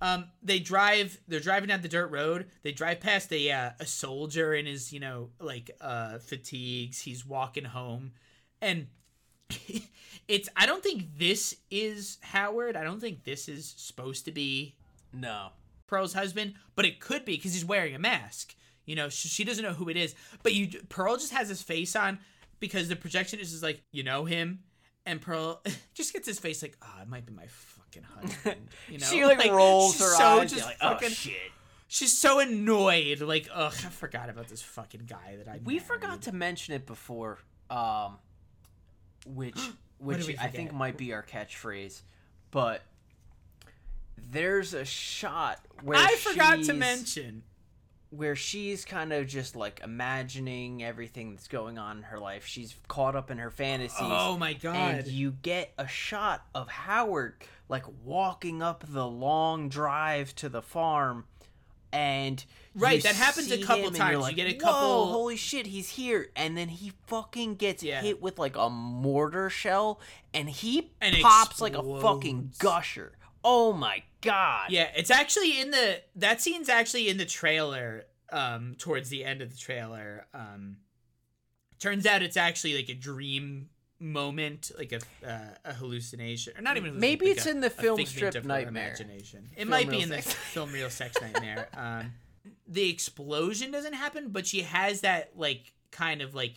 Um, they drive. They're driving down the dirt road. They drive past a uh, a soldier in his you know like uh fatigues. He's walking home, and it's. I don't think this is Howard. I don't think this is supposed to be No, Pearl's husband, but it could be because he's wearing a mask. You know, she, she doesn't know who it is, but you Pearl just has his face on because the projectionist is like, you know him, and Pearl just gets his face like, oh, it might be my fucking husband. You know, she like, rolls her so eyes. Just like, fucking, oh shit. She's so annoyed. Like, ugh, I forgot about this fucking guy that I. We forgot to mention it before, um, which which I think might be our catchphrase, but there's a shot where I forgot to mention. where she's kind of just like imagining everything that's going on in her life. She's caught up in her fantasies. Oh my god! And you get a shot of Howard like walking up the long drive to the farm, and Right, that happens a couple times. You're You get a "Whoa, couple- holy shit, he's here! And then he fucking gets Yeah. hit with like a mortar shell, and he And pops like a fucking gusher. Oh my god! Yeah, it's actually in the that scene's actually in the trailer. Um, towards the end of the trailer, um, turns out it's actually like a dream moment, like a uh, a hallucination, or not even. Maybe it's like a- in the film strip Nightmare. Imagination. It Film might be in the film Real Sex Nightmare. Um, the explosion doesn't happen, but she has that like kind of like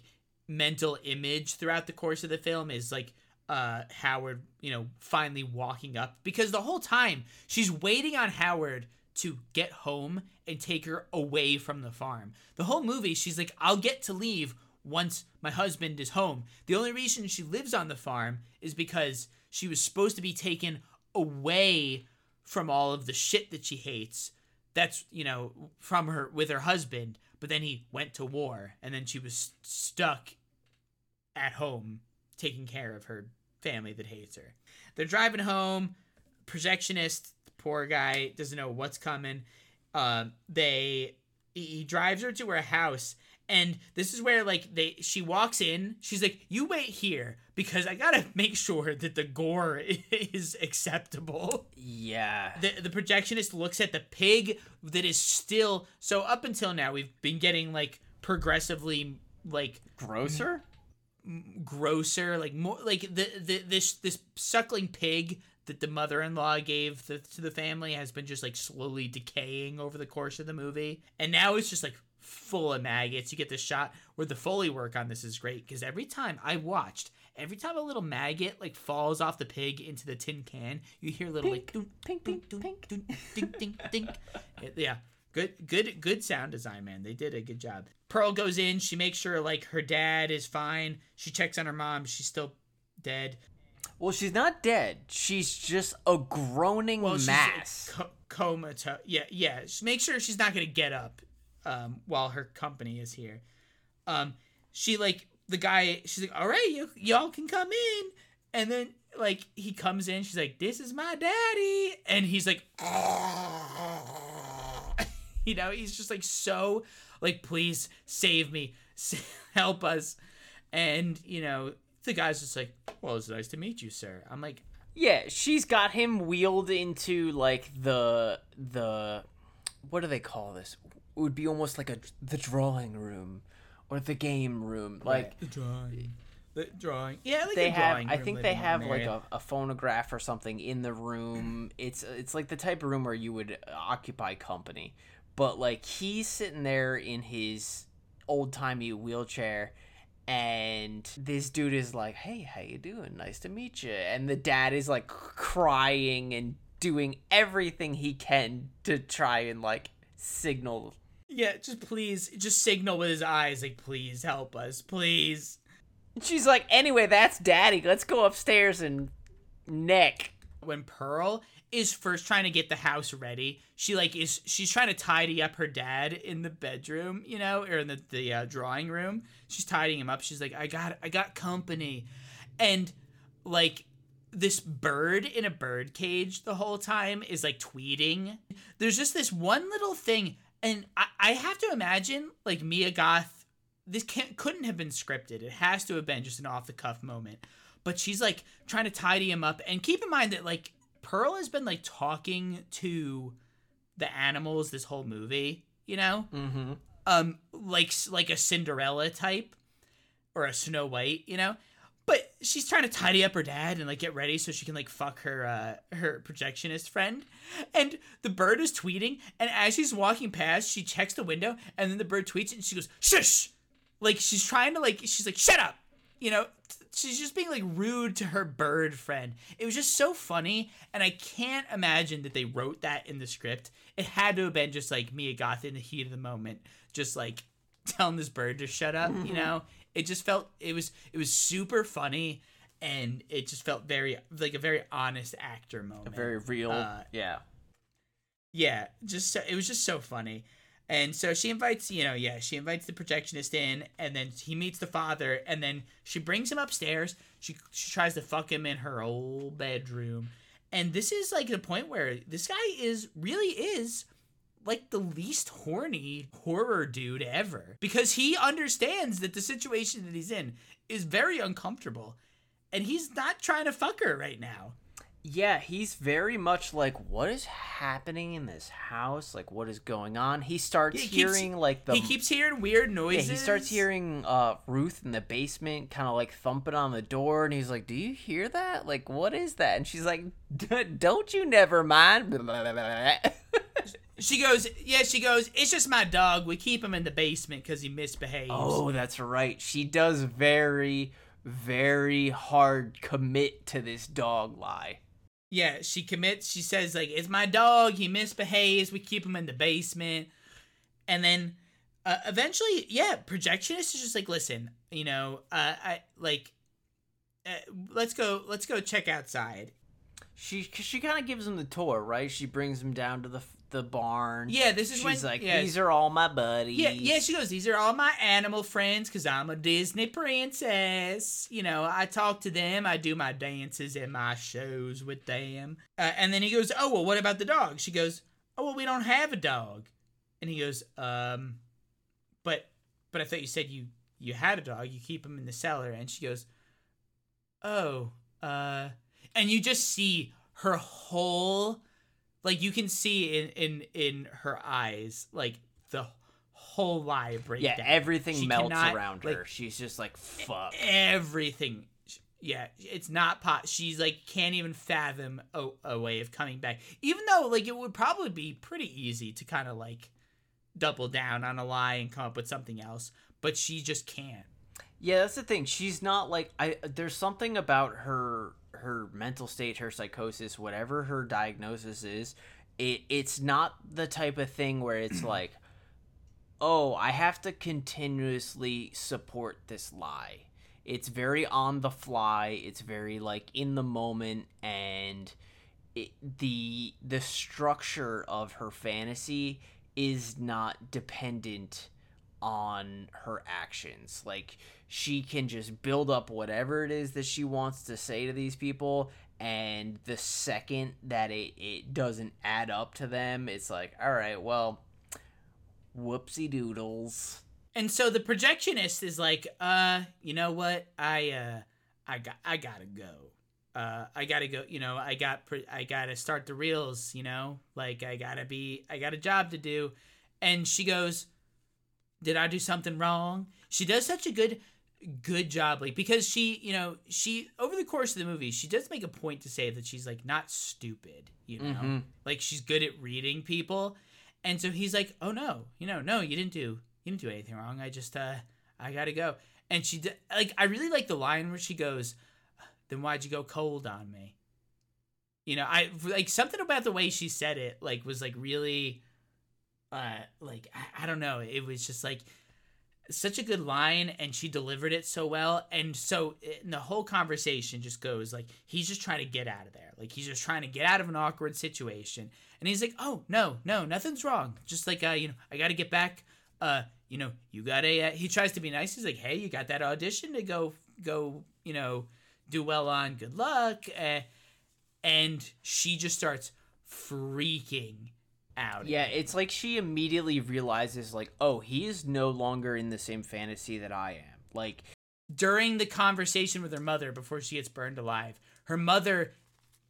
mental image throughout the course of the film is like uh Howard, you know, finally walking up because the whole time she's waiting on Howard to get home and take her away from the farm. The whole movie she's like I'll get to leave once my husband is home. The only reason she lives on the farm is because she was supposed to be taken away from all of the shit that she hates. That's, you know, from her with her husband, but then he went to war and then she was stuck at home taking care of her family that hates her. They're driving home. Projectionist, poor guy, doesn't know what's coming. Um, they he he drives her to her house, and this is where like they she walks in. She's like, "You wait here because I gotta make sure that the gore is acceptable." Yeah. the the projectionist looks at the pig that is still so up until now we've been getting like progressively like Grosser? grosser like more like the, the this this suckling pig that the mother-in-law gave the, to the family has been just like slowly decaying over the course of the movie and now it's just like full of maggots you get the shot where the foley work on this is great because every time i watched every time a little maggot like falls off the pig into the tin can you hear little like dun, pink, dun, pink, dun, pink. dun, ding ding ding It- yeah Good, good, good sound design, man. They did a good job. Pearl goes in. She makes sure like her dad is fine. She checks on her mom. She's still dead. Well, she's not dead. She's just a groaning Well, mass. co- comatose. Yeah, yeah. Just make sure she's not gonna get up um, while her company is here. Um, she like the guy. She's like, "All right, y- y'all can come in," and then like he comes in. She's like, "This is my daddy," and he's like, you know, he's just like so like, "Please save me, help us," and you know. The guy's just like, well, it's nice to meet you, sir. I'm like, yeah, she's got him wheeled into like the the what do they call this? It would be almost like a the drawing room or the game room. Like the drawing, the drawing. Yeah, like they a have drawing I think they have like a, a phonograph or something in the room. It's it's like the type of room where you would uh, occupy company. But like he's sitting there in his old timey wheelchair and this dude is like, "Hey, how you doing? Nice to meet you." And the dad is like crying and doing everything he can to try and like signal Yeah, just please, just signal with his eyes, like please help us, please. She's like, "Anyway, that's daddy. Let's go upstairs and neck." When Pearl is first trying to get the house ready, she like is she's trying to tidy up her dad in the bedroom, you know, or in the the uh, drawing room. She's tidying him up. She's like, "I got I got company," and like this bird in a bird cage the whole time is like tweeting. There's just this one little thing, and I, I have to imagine like Mia Goth. This can't couldn't have been scripted. It has to have been just an off the cuff moment. But she's like trying to tidy him up, and keep in mind that like Pearl has been like talking to the animals this whole movie. You know, Mm-hmm. um like like a Cinderella type or a Snow White, you know. She's trying to tidy up her dad and like get ready so she can like fuck her uh her projectionist friend. And the bird is tweeting and as she's walking past, she checks the window and then the bird tweets and she goes, "Shush." Like she's trying to like she's like, "Shut up." You know, she's just being like rude to her bird friend. It was just so funny and I can't imagine that they wrote that in the script. It had to have been just like Mia Goth in the heat of the moment, just like telling this bird to shut up, you know? It just felt it was it was super funny and it just felt very like a very honest actor moment. A very real. Uh, yeah. Yeah, just so, it was just so funny. And so she invites, you know, yeah, she invites the projectionist in, and then he meets the father, and then she brings him upstairs. She she tries to fuck him in her old bedroom, and this is like the point where this guy is really is like the least horny horror dude ever because he understands that the situation that he's in is very uncomfortable, and he's not trying to fuck her right now. Yeah, he's very much like, what is happening in this house? Like, what is going on? He starts He keeps- hearing like the he keeps hearing weird yeah, noises. he starts hearing uh Ruth in the basement, kind of like thumping on the door, and he's like, "Do you hear that? Like, what is that?" And she's like, "Don't you never mind." She goes, yeah, she goes, it's just my dog. We keep him in the basement because he misbehaves. oh, that's right. She does very, very hard commit to this dog lie. Yeah, she commits. She says, like, it's my dog. He misbehaves. We keep him in the basement. And then uh, eventually, yeah, projectionist is just like, listen, you know, uh, I like, uh, let's go, let's go check outside. She she kind of gives him the tour, right? She brings him down to the the barn. Yeah, this is She's when, like, yeah, "These are all my buddies." Yeah, yeah, she goes, These are all my animal friends because I'm a Disney princess. You know, I talk to them, I do my dances and my shows with them. Uh, and then he goes, Oh, well, what about the dog? She goes, Oh, well, we don't have a dog. And he goes, Um, but, but I thought you said you, you had a dog, you keep him in the cellar. And she goes, Oh, uh, and you just see her whole like you can see in in in her eyes like the whole lie break Yeah, down. everything She melts cannot, around like, her. She's just like, "Fuck." everything yeah it's not pot she's like can't even fathom a, a way of coming back even though like it would probably be pretty easy to kind of like double down on a lie and come up with something else but she just can't Yeah, that's the thing. She's not like I. There's something about her her mental state, her psychosis, whatever her diagnosis is. it it's not the type of thing where it's like oh i have to continuously support this lie it's very on the fly it's very like in the moment and it, the the structure of her fantasy is not dependent on her actions. Like she can just build up whatever it is that she wants to say to these people and the second that it, it doesn't add up to them it's like all right well whoopsie doodles and so the projectionist is like uh you know what? I uh i got i gotta go. Uh i gotta go you know i got pre- i gotta start the reels you know? Like i gotta be i got a job to do. And she goes did i do something wrong? She does such a good good job like because she you know she over the course of the movie she does make a point to say that she's like not stupid you know? Mhm. like she's good at reading people. And so he's like oh no you know no you didn't do you didn't do anything wrong. I just uh i gotta go. And she d- like i really like the line where she goes then why'd you go cold on me? You know i like something about the way she said it like was like really uh like i, I don't know. It was just like such a good line and she delivered it so well. And so in the whole conversation just goes like he's just trying to get out of there. Like he's just trying to get out of an awkward situation. And he's like oh no no nothing's wrong. Just like uh you know i gotta get back uh you know you gotta uh, he tries to be nice. He's like hey you got that audition to go go you know do well on good luck uh, and she just starts freaking out yeah it's like she immediately realizes like oh he is no longer in the same fantasy that i am like during the conversation with her mother before she gets burned alive, her mother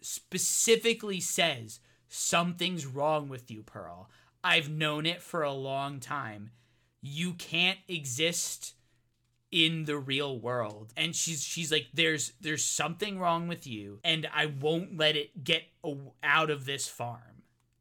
specifically says, Something's wrong with you, Pearl. I've known it for a long time. You can't exist in the real world and she's she's like there's there's something wrong with you and i won't let it get out of this farm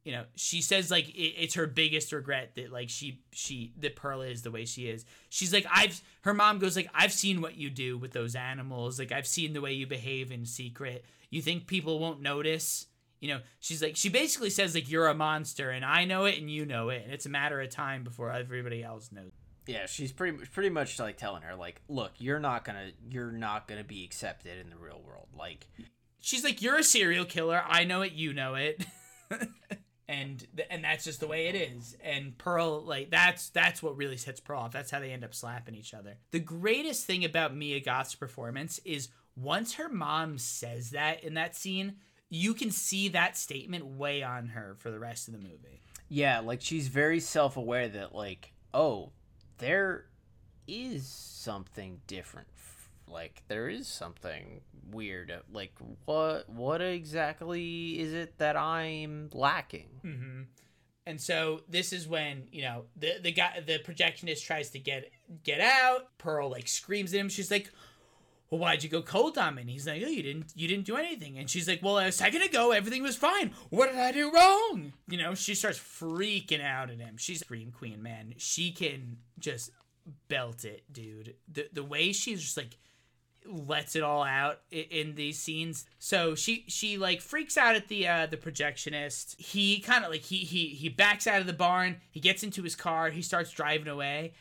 you know she says like it, it's her biggest regret that like she she that pearl is the way she is. She's like i've her mom goes like i've seen what you do with those animals. Like i've seen the way you behave in secret. You think people won't notice? You know she's like she basically says like you're a monster and i know it and you know it and it's a matter of time before everybody else knows. Yeah she's pretty pretty much like telling her like look you're not gonna you're not gonna be accepted in the real world. Like she's like you're a serial killer. I know it. You know it and th- and that's just the way it is. And pearl like that's that's what really sets pearl off. That's how they end up slapping each other. The greatest thing about mia goth's performance is once her mom says that in that scene you can see that statement weigh on her for the rest of the movie. Yeah like she's very self-aware that like oh there is something different like there is something weird uh, like what what exactly is it that i'm lacking Mm-hmm. And so this is when you know the the guy the projectionist tries to get get out. Pearl like screams at him. She's like, "Well, why'd you go cold on me?" And he's like, "Oh, you didn't you didn't do anything." And she's like, "Well, a second ago everything was fine. What did I do wrong?" You know, she starts freaking out at him. She's Scream Queen, man. She can just belt it, dude. The the way she's just like lets it all out in these scenes. So she she like freaks out at the uh the projectionist. He kind of like he he he backs out of the barn. He gets into his car. He starts driving away,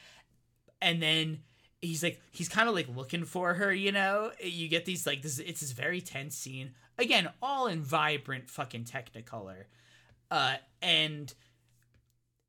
and then he's like he's kind of like looking for her. You know, you get these like this. It's this very tense scene. Again, all in vibrant fucking Technicolor, uh, and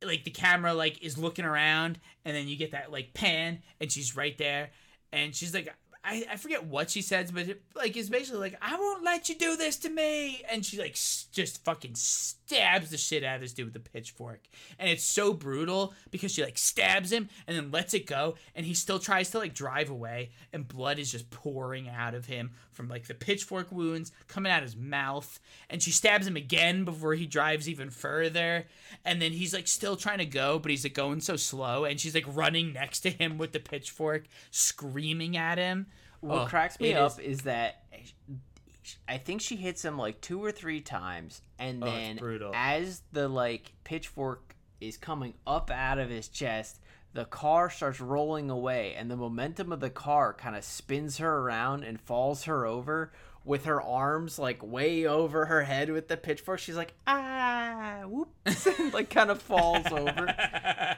like the camera like is looking around and then you get that like pan and she's right there and she's like I, I forget what she says but it, like it's basically like i won't let you do this to me. And she like s- just fucking stabs the shit out of this dude with a pitchfork. And it's so brutal because she like stabs him and then lets it go and he still tries to like drive away and blood is just pouring out of him from like the pitchfork wounds coming out of his mouth. And she stabs him again before he drives even further. And then he's like still trying to go but he's like going so slow and she's like running next to him with the pitchfork screaming at him what Oh, cracks me up is, that i think she hits him like two or three times and Oh, then as the like pitchfork is coming up out of his chest the car starts rolling away and the momentum of the car kind of spins her around and falls her over with her arms like way over her head with the pitchfork. She's like ah whoops, and like kind of falls over.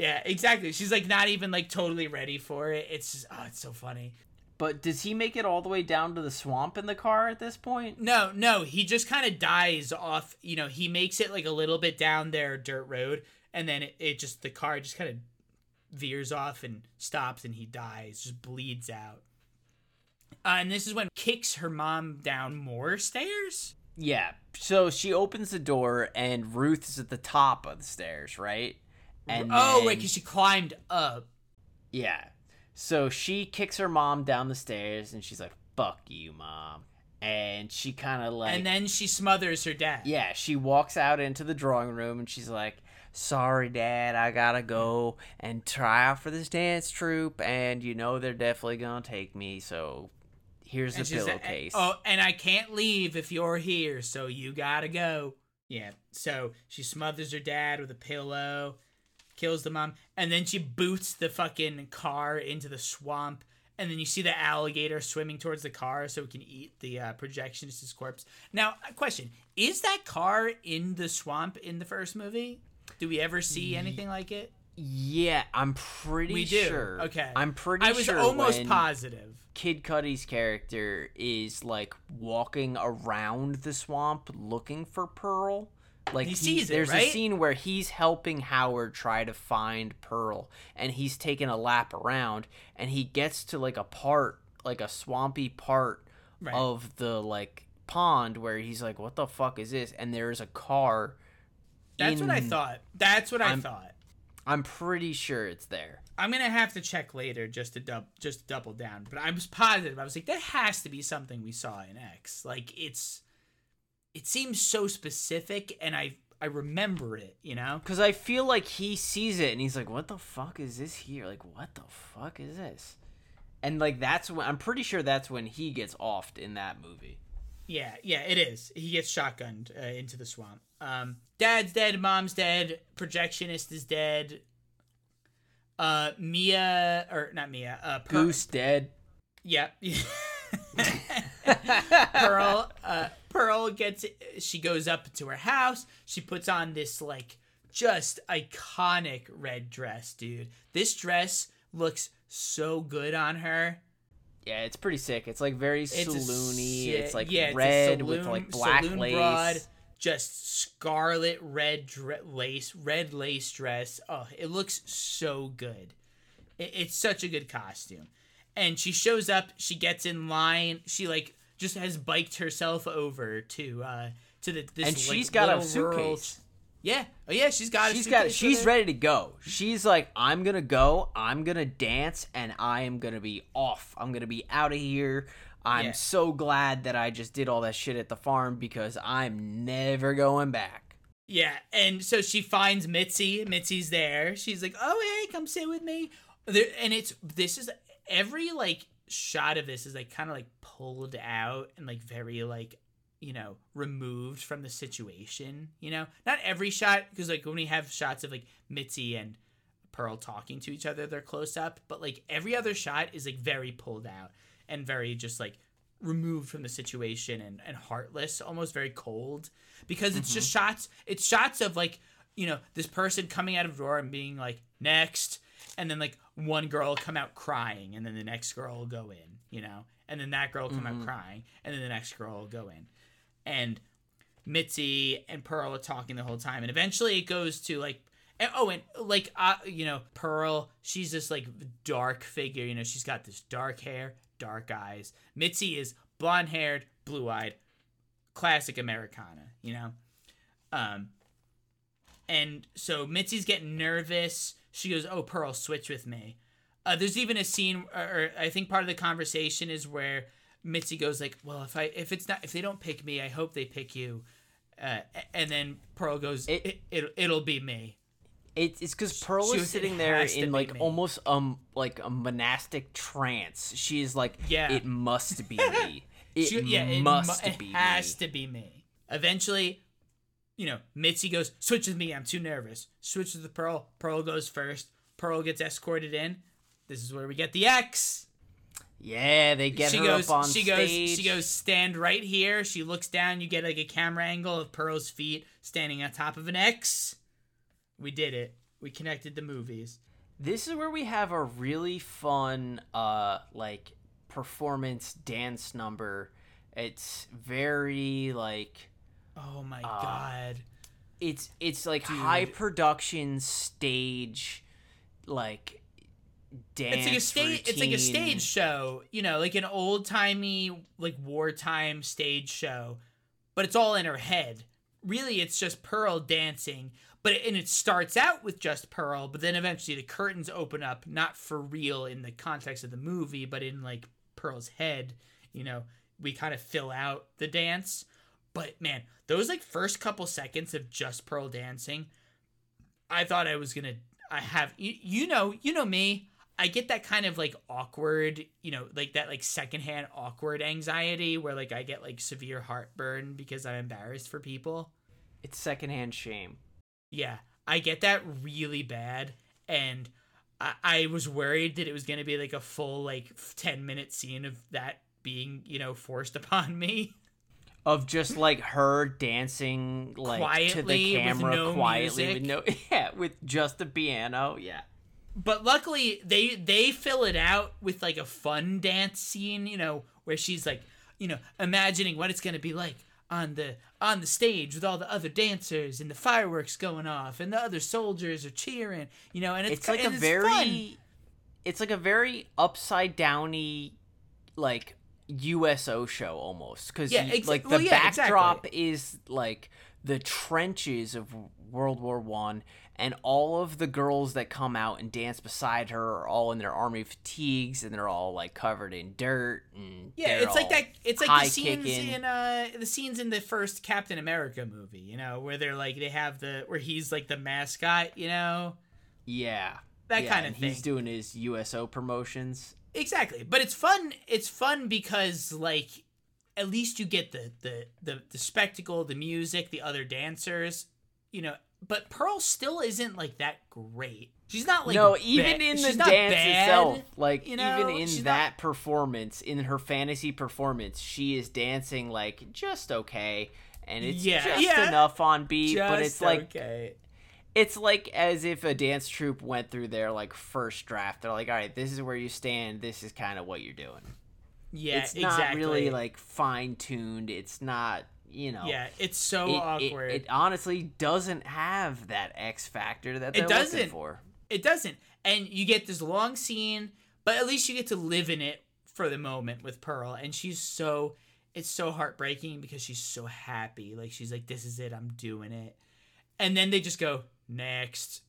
yeah, exactly. She's like not even like totally ready for it. It's just oh, it's so funny. But does he make it all the way down to the swamp in the car at this point? No, no, he just kind of dies off. You know, he makes it like a little bit down their dirt road, and then it, it just the car just kind of veers off and stops, and he dies, just bleeds out. Uh, and this is when kicks her mom down more stairs. Yeah. So she opens the door, and Ruth is at the top of the stairs, right? And oh, then, right, because she climbed up. Yeah. So she kicks her mom down the stairs and she's like, fuck you, mom. And she kind of like. And then she smothers her dad. Yeah, she walks out into the drawing room and she's like, sorry, dad, I gotta go and try out for this dance troupe. And you know they're definitely gonna take me, so here's the pillowcase. oh, and I can't leave if you're here, so you gotta go. Yeah, so she smothers her dad with a pillow kills the mom, and then she boots the fucking car into the swamp. And then you see the alligator swimming towards the car so it can eat the uh, projectionist's corpse. Now, question: Is that car in the swamp in the first movie? Do we ever see anything like it? Yeah, I'm pretty we do. sure. Okay, I'm pretty. I was sure almost positive. Kid Cudi's character is like walking around the swamp looking for Pearl like he sees it, there's right? a scene where he's helping Howard try to find Pearl, and he's taking a lap around, and he gets to like a part, like a swampy part right. of the like pond where he's like, "What the fuck is this?" And there's a car. That's in... what I thought. That's what I I'm, thought. I'm pretty sure it's there. I'm gonna have to check later just to dub just to double down, but I was positive. I was like, that has to be something we saw in X. Like it's it seems so specific and I I remember it, you know? Cuz I feel like he sees it and he's like, "What the fuck is this here? Like what the fuck is this?" And like that's when I'm pretty sure that's when he gets offed in that movie. Yeah, yeah, it is. He gets shotgunned uh, into the swamp. Um, dad's dead, mom's dead, projectionist is dead. Uh, Mia or not Mia, uh, per- Goose dead. Yeah. Pearl, uh, Pearl gets she goes up to her house. She puts on this like just iconic red dress, dude. This dress looks so good on her. Yeah, it's pretty sick. It's like very it's saloony. it's like yeah, red saloon, with like black lace. Broad, just scarlet red dre- lace, red lace dress. Oh, it looks so good. It, it's such a good costume. And she shows up. She gets in line. She like just has biked herself over to uh to the this and she's like, got a suitcase. Rural... Yeah. Oh yeah, she's got. She's got. She's ready to go. She's like, I'm gonna go. I'm gonna dance, and I am gonna be off. I'm gonna be out of here. I'm yeah. so glad that I just did all that shit at the farm because I'm never going back. Yeah, and so she finds Mitzi. Mitzi's there. She's like, "Oh hey, come sit with me." There, and it's this is every like shot of this is like kind of like pulled out and like very like you know removed from the situation you know not every shot because like when we have shots of like mitzi and pearl talking to each other they're close up but like every other shot is like very pulled out and very just like removed from the situation and, and heartless almost very cold because it's mm-hmm. just shots it's shots of like you know this person coming out of door and being like next and then like one girl will come out crying and then the next girl will go in you know? And then that girl will come mm-hmm. out crying and then the next girl will go in. And mitzi and pearl are talking the whole time and eventually it goes to like oh and like uh, you know pearl she's this like dark figure you know? She's got this dark hair dark eyes. Mitzi is blonde haired blue eyed classic americana you know? Um and so mitzi's getting nervous she goes, "Oh, Pearl, switch with me." Uh, there's even a scene, or I think part of the conversation is where Mitzi goes like, "Well, if I if it's not if they don't pick me, I hope they pick you," uh, and then Pearl goes, it, it, it will be me." It's it's because Pearl she is was, sitting there in like me. almost um like a monastic trance. She's like, "Yeah, it must be me. It she, yeah, must it, mu- be. It has me. to be me." Eventually, you know, Mitzi goes, switch with me, I'm too nervous. Switches the Pearl. Pearl goes first. Pearl gets escorted in. This is where we get the X. Yeah, they get she her goes up on she stage. goes she goes stand right here. She looks down, you get like a camera angle of Pearl's feet standing on top of an X. We did it. We connected the movies. This is where we have a really fun, uh, like performance dance number. It's very like Oh my Uh, god. it's it's like Dude. high production stage, like dance. It's like a stage it's like a stage show, you know, like an old-timey like wartime stage show, but it's all in her head. Really it's just Pearl dancing, but and it starts out with just Pearl, but then eventually the curtains open up not for real in the context of the movie, but in like Pearl's head, you know, we kind of fill out the dance. But man, those like first couple seconds of just Pearl dancing, I thought I was gonna. I have you, you know you know me. I get that kind of like awkward, you know, like that like secondhand awkward anxiety where like I get like severe heartburn because I'm embarrassed for people. It's secondhand shame. Yeah, I get that really bad, and I, I was worried that it was gonna be like a full like ten minute scene of that being you know forced upon me. Of just like her dancing like to Quietly, the with camera no quietly music. with no yeah with just the piano yeah but luckily they they fill it out with like a fun dance scene you know where she's like you know imagining what it's going to be like on the on the stage with all the other dancers and the fireworks going off and the other soldiers are cheering you know and it's, it's like a it's very fun. it's like a very upside downy like USO show almost because Yeah, like the well, yeah, backdrop exactly. is like the trenches of World War One, and all of the girls that come out and dance beside her are all in their army fatigues, and they're all like covered in dirt. And yeah it's like that it's like the scenes kicking. in uh the scenes in the first captain america movie you know where they're like they have the where he's like the mascot you know Yeah, that yeah, kind of thing He's doing his USO promotions. Exactly. But it's fun. It's fun because like at least you get the the the, the spectacle, the music, the other dancers, you know. But Pearl still isn't like that great. She's not like no, ba- even in the dance bad, itself, like you know? even in She's that performance, in her fantasy performance, she is dancing like just okay, and it's Yeah, just yeah. enough on beat. Just but it's like okay. It's like as if a dance troupe went through their like first draft. They're like, all right, this is where you stand. This is kind of what you're doing. Yeah, it's not exactly. really like fine tuned. It's not, you know. yeah, it's so It, it- awkward. it honestly doesn't have that X factor that they're It looking doesn't. for. It doesn't. And you get this long scene, but at least you get to live in it for the moment with Pearl. And she's so, it's so heartbreaking because she's so happy. Like, she's like, this is it, I'm doing it. And then they just go, next.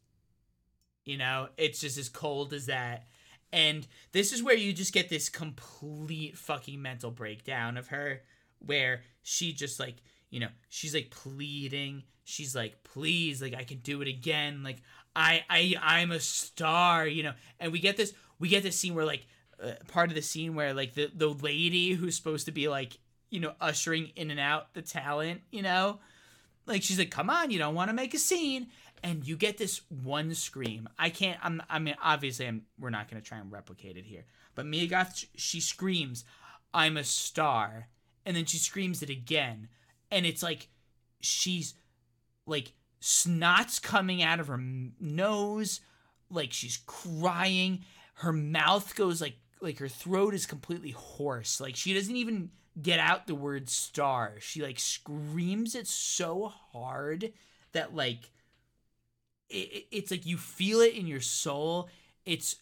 You know, it's just as cold as that. And this is where you just get this complete fucking mental breakdown of her where she just like, you know, she's like pleading. She's like, please, like I can do it again. Like I I I'm a star, you know. And we get this we get this scene where like uh, part of the scene where like the the lady who's supposed to be like, you know, ushering in and out the talent, you know, like she's like, "Come on, you don't want to make a scene." And you get this one scream. I can't. I'm. I mean, obviously, I'm. We're not gonna try and replicate it here. But Mia Goth, she screams, "I'm a star," and then she screams it again, and it's like she's like snot's coming out of her nose, like she's crying. Her mouth goes like like her throat is completely hoarse. Like she doesn't even get out the word star. She like screams it so hard that like it, it- it's like you feel it in your soul. It's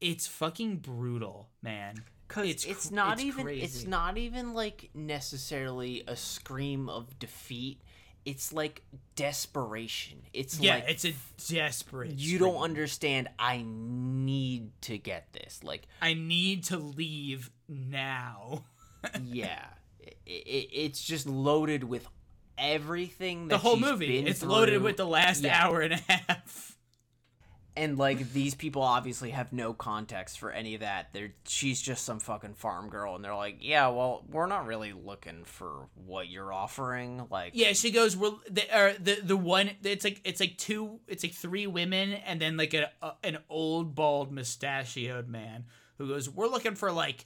it's fucking brutal, man. Cause It's it's, cr- not it's even it's not even like necessarily a scream of defeat. It's like desperation. It's Yeah, like it's a desperate. you scream. don't understand. I need to get this. Like I need to leave now. yeah, it, it, it's just loaded with everything. That the whole she's movie. been It's loaded with the last Yeah. hour and a half. and like these people obviously have no context for any of that. They're she's just some fucking farm girl, and they're like, yeah, well, we're not really looking for what you're offering. Like, Yeah, she goes. We're the or the the one. It's like it's like two. It's like three women and then like a, a an old bald mustachioed man who goes. We're looking for like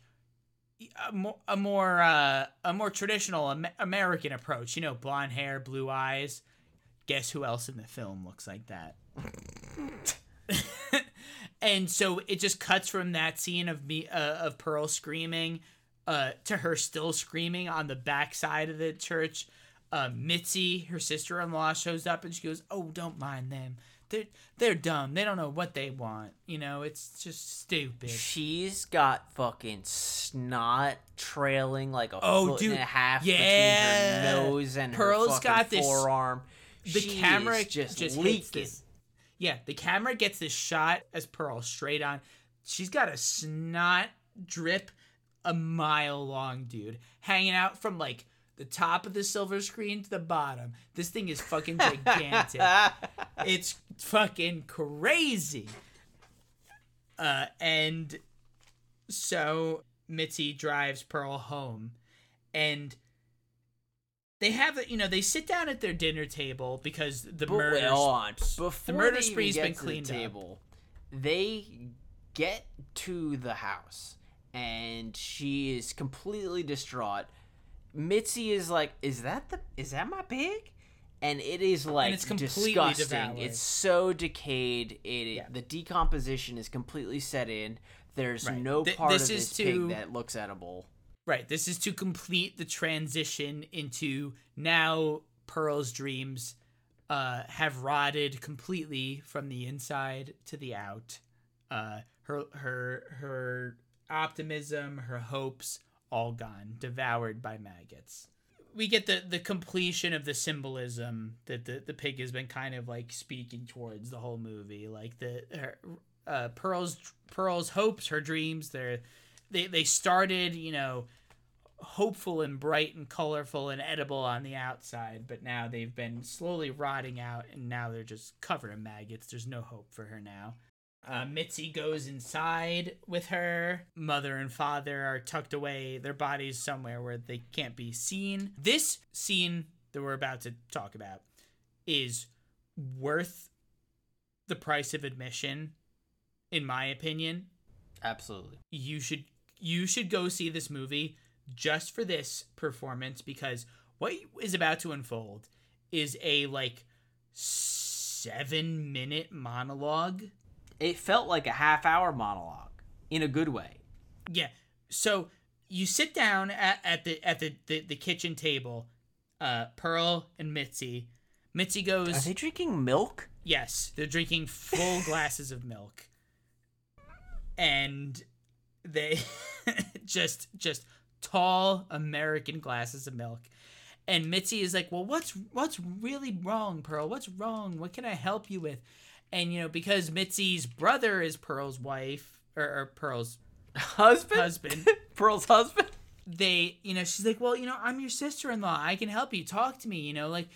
a more a more uh, a more traditional Am- American approach. You know, blonde hair, blue eyes. Guess who else in the film looks like that? and so it just cuts from that scene of me uh, of Pearl screaming uh, to her still screaming on the backside of the church. Uh, Mitzi, her sister-in-law, shows up and she goes, "Oh, don't mind them. They're they're dumb. They don't know what they want. You know, it's just stupid." She's got fucking snot trailing like a Oh, foot dude. and a half Yeah. between her nose and Pearl's her fucking got this- forearm. the She camera is just, just, leaking. this. Yeah, the camera gets this shot as Pearl straight on. She's got a snot drip a mile long, dude, hanging out from like the top of the silver screen to the bottom. This thing is fucking gigantic. it's fucking crazy. Uh, and so Mitzi drives Pearl home, and they have you know they sit down at their dinner table because the But murder wait, on. Before the murder spree's been to the cleaned up. table, They get to the house, and she is completely distraught. Mitzi is like, "Is that the? Is that my pig?" And it is like it's completely disgusting. devoured. It's so decayed. It Yeah. the decomposition is completely set in. There's Right. no Th- part this of is this to- pig that looks edible. Right. This is to complete the transition into now Pearl's dreams uh, have rotted completely from the inside to the out. Uh, her her her optimism, her hopes, all gone, devoured by maggots. We get the the completion of the symbolism that the, the pig has been kind of like speaking towards the whole movie. Like the her, uh, Pearl's Pearl's hopes, her dreams, they're they they started, you know, hopeful and bright and colorful and edible on the outside, but now they've been slowly rotting out and now they're just covered in maggots. There's no hope for her now. Uh, Mitzi goes inside with her. Mother and father are tucked away, their bodies somewhere where they can't be seen. This scene that we're about to talk about is worth the price of admission, in my opinion Absolutely. you should you should go see this movie just for this performance because what is about to unfold is a like 7 minute monologue. It felt like a half hour monologue in a good way. Yeah. So you sit down at, at the at the, the, the kitchen table, uh Pearl and Mitzi. Mitzi goes Are they drinking milk? Yes, they're drinking full glasses of milk. And they just just tall American glasses of milk. And Mitzi is like, "Well, what's what's really wrong, Pearl? What's wrong? What can I help you with?" And you know, because Mitzi's brother is Pearl's wife or, or Pearl's Husband? husband, Pearl's husband? they, you know, she's like, "Well, you know, I'm your sister-in-law. I can help you. Talk to me." You know, like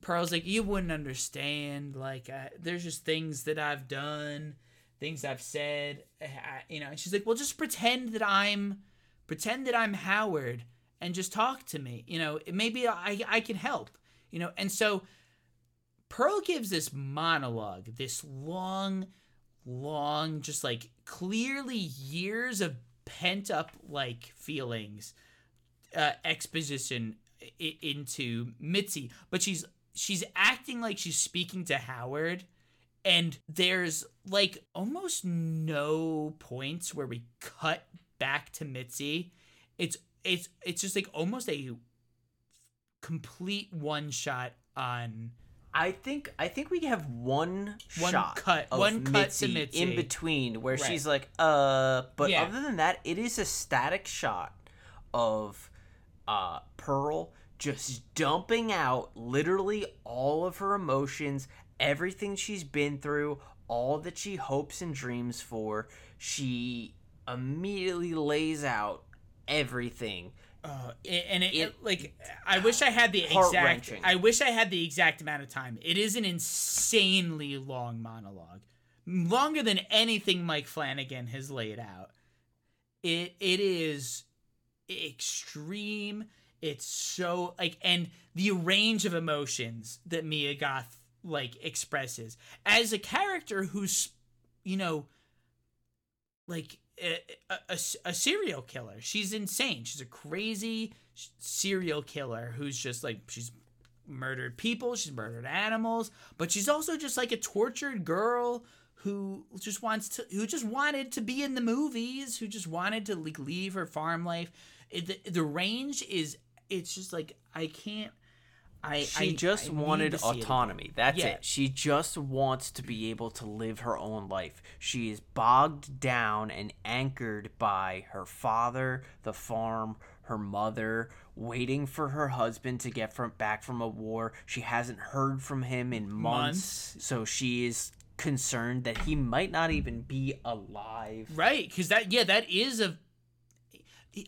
Pearl's like, "You wouldn't understand. Like, uh, there's just things that I've done, things I've said. uh, I, you know." And she's like, "Well, just pretend that I'm, pretend that I'm Howard, and just talk to me. You know, maybe I I can help. You know." And so Pearl gives this monologue, this long, long, just like clearly years of pent up like feelings, uh, exposition I- into Mitzi, but she's she's acting like she's speaking to Howard, and there's like almost no points where we cut back to Mitzi. It's it's it's just like almost a complete one shot on I think I think we have one, One shot cut- one cut to Mitzi. in between where Right. she's like, uh, but Yeah. other than that, it is a static shot of uh Pearl just dumping out literally all of her emotions, everything she's been through, all that she hopes and dreams for. She immediately lays out everything. Uh, it- and it, It- it- like I wish I had the exact I wish I had the exact amount of time. It is an insanely long monologue. Longer than anything Mike Flanagan has laid out. It it is extreme. It's so like and the range of emotions that Mia Goth like expresses as a character who's you know like a, a, serial killer. She's insane. She's a crazy serial killer who's just like she's murdered people, she's murdered animals, but she's also just like a tortured girl who just wants to who just wanted to be in the movies, who just wanted to like leave her farm life. It, the, the range is it's just like I can't I, she I, just I wanted autonomy. That's yeah. it. She just wants to be able to live her own life. She is bogged down and anchored by her father, the farm, her mother, waiting for her husband to get from back from a war. She hasn't heard from him in months, months. so she is concerned that he might not even be alive. Right, because that yeah, that is a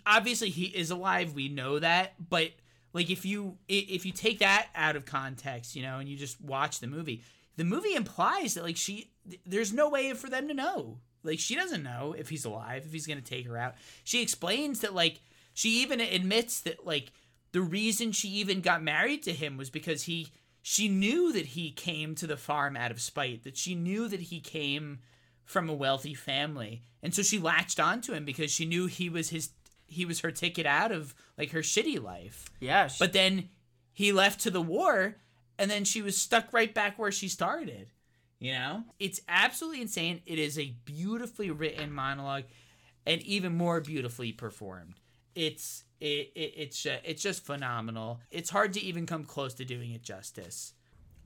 obviously he is alive. We know that, but like if you if you take that out of context, you know, and you just watch the movie, the movie implies that like she there's no way for them to know. Like she doesn't know if he's alive, if he's going to take her out. She explains that like she even admits that like the reason she even got married to him was because he she knew that he came to the farm out of spite, that she knew that he came from a wealthy family. And so she latched onto him because she knew he was his he was her ticket out of like her shitty life. Yeah. She- but then he left to the war and then she was stuck right back where she started. You know? It's absolutely insane. It is a beautifully written monologue and even more beautifully performed. It's it, it it's just, it's just phenomenal. It's hard to even come close to doing it justice.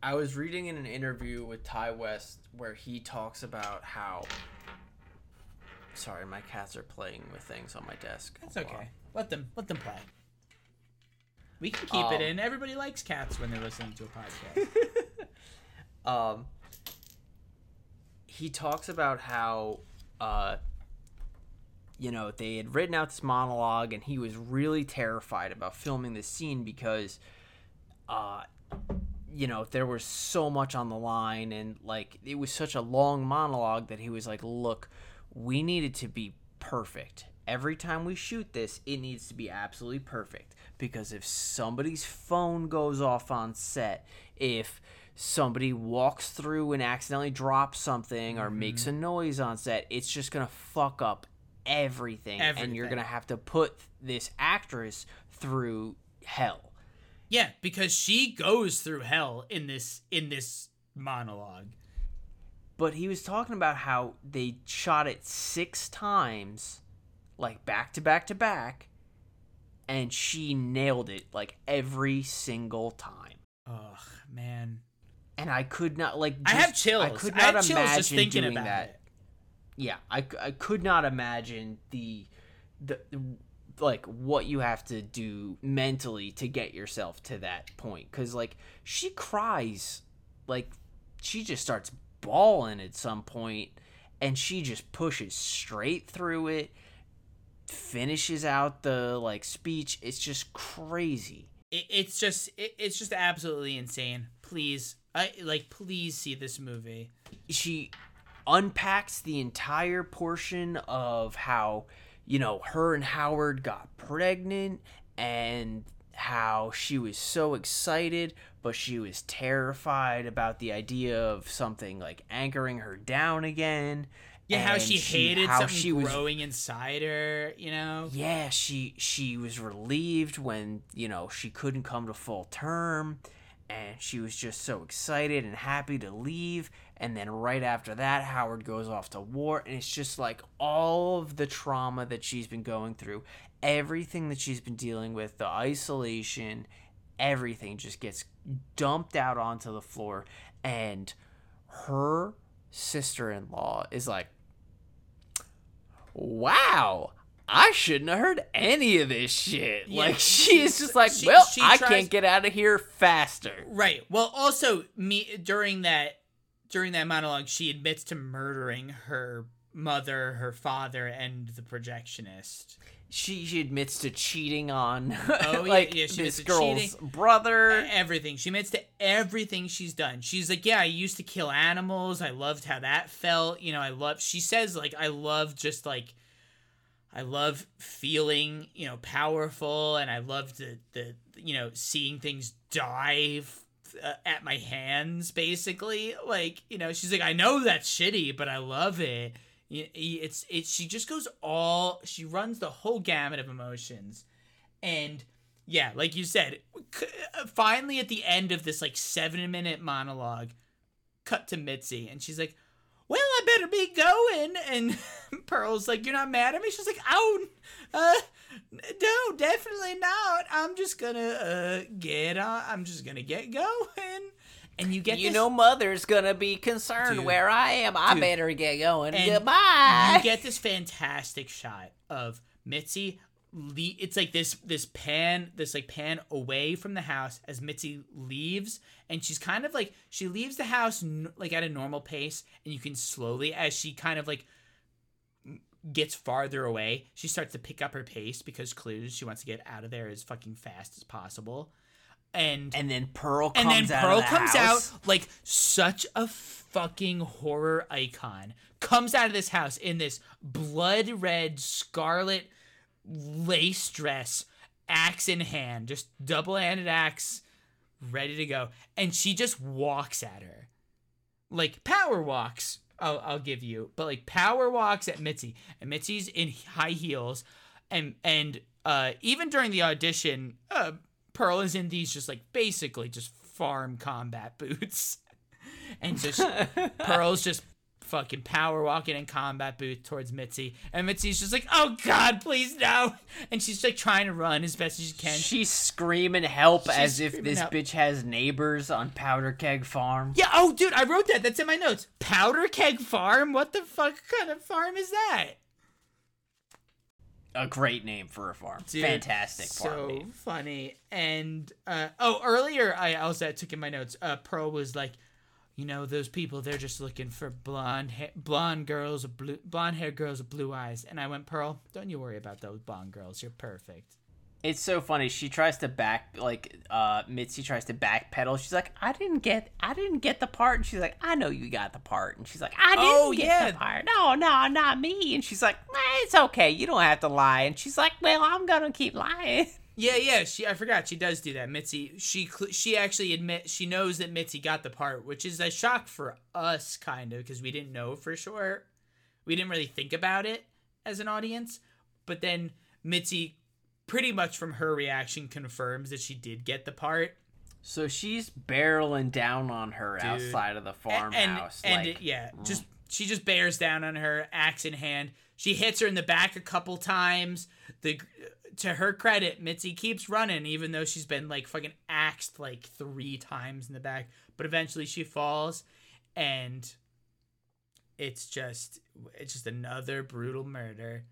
I was reading in an interview with Ti West where he talks about how Sorry, my cats are playing with things on my desk. That's okay. Let them let them play. We can keep um, it in. Everybody likes cats when they're listening to a podcast. um, he talks about how, uh, you know, they had written out this monologue, and he was really terrified about filming this scene because, uh, you know, there was so much on the line, and like it was such a long monologue that he was like, "Look, we needed to be perfect. Every time we shoot this, it needs to be absolutely perfect. Because if somebody's phone goes off on set, if somebody walks through and accidentally drops something or mm-hmm. makes a noise on set, it's just going to fuck up everything, everything. And you're going to have to put this actress through hell. Yeah, because she goes through hell in this in this monologue but he was talking about how they shot it six times, like back to back to back, and she nailed it like every single time. Ugh, man. And I could not like. Just, I have chills. I could not I imagine just thinking doing about that. It. Yeah, I, I could not imagine the the like what you have to do mentally to get yourself to that point because like she cries like she just starts bawling at some point and she just pushes straight through it finishes out the like speech. It's just crazy. It, it's just it, it's just absolutely insane. Please i like please see this movie. She unpacks the entire portion of how you know her and howard got pregnant and how she was so excited, but she was terrified about the idea of something like anchoring her down again. Yeah, how she, she hated how something she growing was, inside her, you know? Yeah, she she was relieved when, you know, she couldn't come to full term and she was just so excited and happy to leave and then right after that Howard goes off to war and it's just like all of the trauma that she's been going through everything that she's been dealing with, the isolation, everything just gets dumped out onto the floor. And her sister in law is like, wow. I shouldn't have heard any of this shit. Yeah, like she is just like, she, well, she I tries, can't get out of here faster. Right. Well, also me during that during that monologue, she admits to murdering her mother, her father, and the projectionist she, she admits to cheating on oh like yeah, yeah this girl's cheating. brother. Everything. She admits to everything she's done. She's like yeah i used to kill animals. I loved how that felt. You know i love she says like i love just like i love feeling you know powerful and i love the the you know seeing things die uh, at my hands basically. Like you know she's like i know that's shitty but i love it It's it. She just goes all. She runs the whole gamut of emotions, and yeah, like you said, finally at the end of this like seven minute monologue, cut to Mitzi, and she's like, "Well, I better be going." And Pearl's like, "You're not mad at me?" She's like, "Oh, uh, no, definitely not. I'm just gonna uh get on. I'm just gonna get going." And you get you this, know, mother's gonna be concerned Dude. where I am. I Dude. better get going. And Goodbye. you get this fantastic shot of Mitzi. Le- it's like this this pan this like pan away from the house as Mitzi leaves and she's kind of like she leaves the house n- like at a normal pace and you can slowly as she kind of like gets farther away she starts to pick up her pace because clues she wants to get out of there as fucking fast as possible and and then Pearl comes out. and then Pearl the comes house. out like such a fucking horror icon. Comes out of this house in this blood red scarlet lace dress, axe in hand, just double handed axe, ready to go. And she just walks at her. Like power walks, I'll, I'll give you, but like power walks at Mitzi. And Mitzi's in high heels. And, and, uh, even during the audition, uh, Pearl is in these just like basically just farm combat boots. and just Pearl's just fucking power walking in combat boots towards Mitzi. And Mitzi's just like, oh god, please no. And she's like trying to run as best as she can. She's screaming help She's as if this help. bitch has neighbors on Powder Keg Farm. yeah, oh dude, I wrote that. That's in my notes. Powder Keg Farm? What the fuck kind of farm is that? A great name for a farm. Dude, Fantastic so farm name. funny. And uh, oh, earlier I also took in my notes. Uh, Pearl was like, you know, those people they're just looking for blonde, ha- blonde girls, blue, blonde hair girls with blue eyes. And I went, Pearl, don't you worry about those blonde girls. You're perfect. It's so funny. She tries to back like uh Mitzi tries to backpedal. She's like, I didn't get I didn't get the part. And she's like, I know you got the part. And she's like, I didn't Oh, get yeah. the part. No, no, not me. And she's like, it's okay. You don't have to lie. And she's like, Well, I'm gonna keep lying. Yeah, yeah. She, I forgot she does do that. Mitzi, she, she actually admit she knows that Mitzi got the part, which is a shock for us, kind of, because we didn't know for sure. We didn't really think about it as an audience, but then Mitzi, pretty much from her reaction, confirms that she did get the part. So she's barreling down on her Dude. outside of the farmhouse. and, and like, it- yeah, mm. just she just bears down on her, axe in hand. She hits her in the back a couple times. The to her credit, Mitzi keeps running, even though she's been like fucking axed like three times in the back. But eventually she falls, and it's just it's just another brutal murder.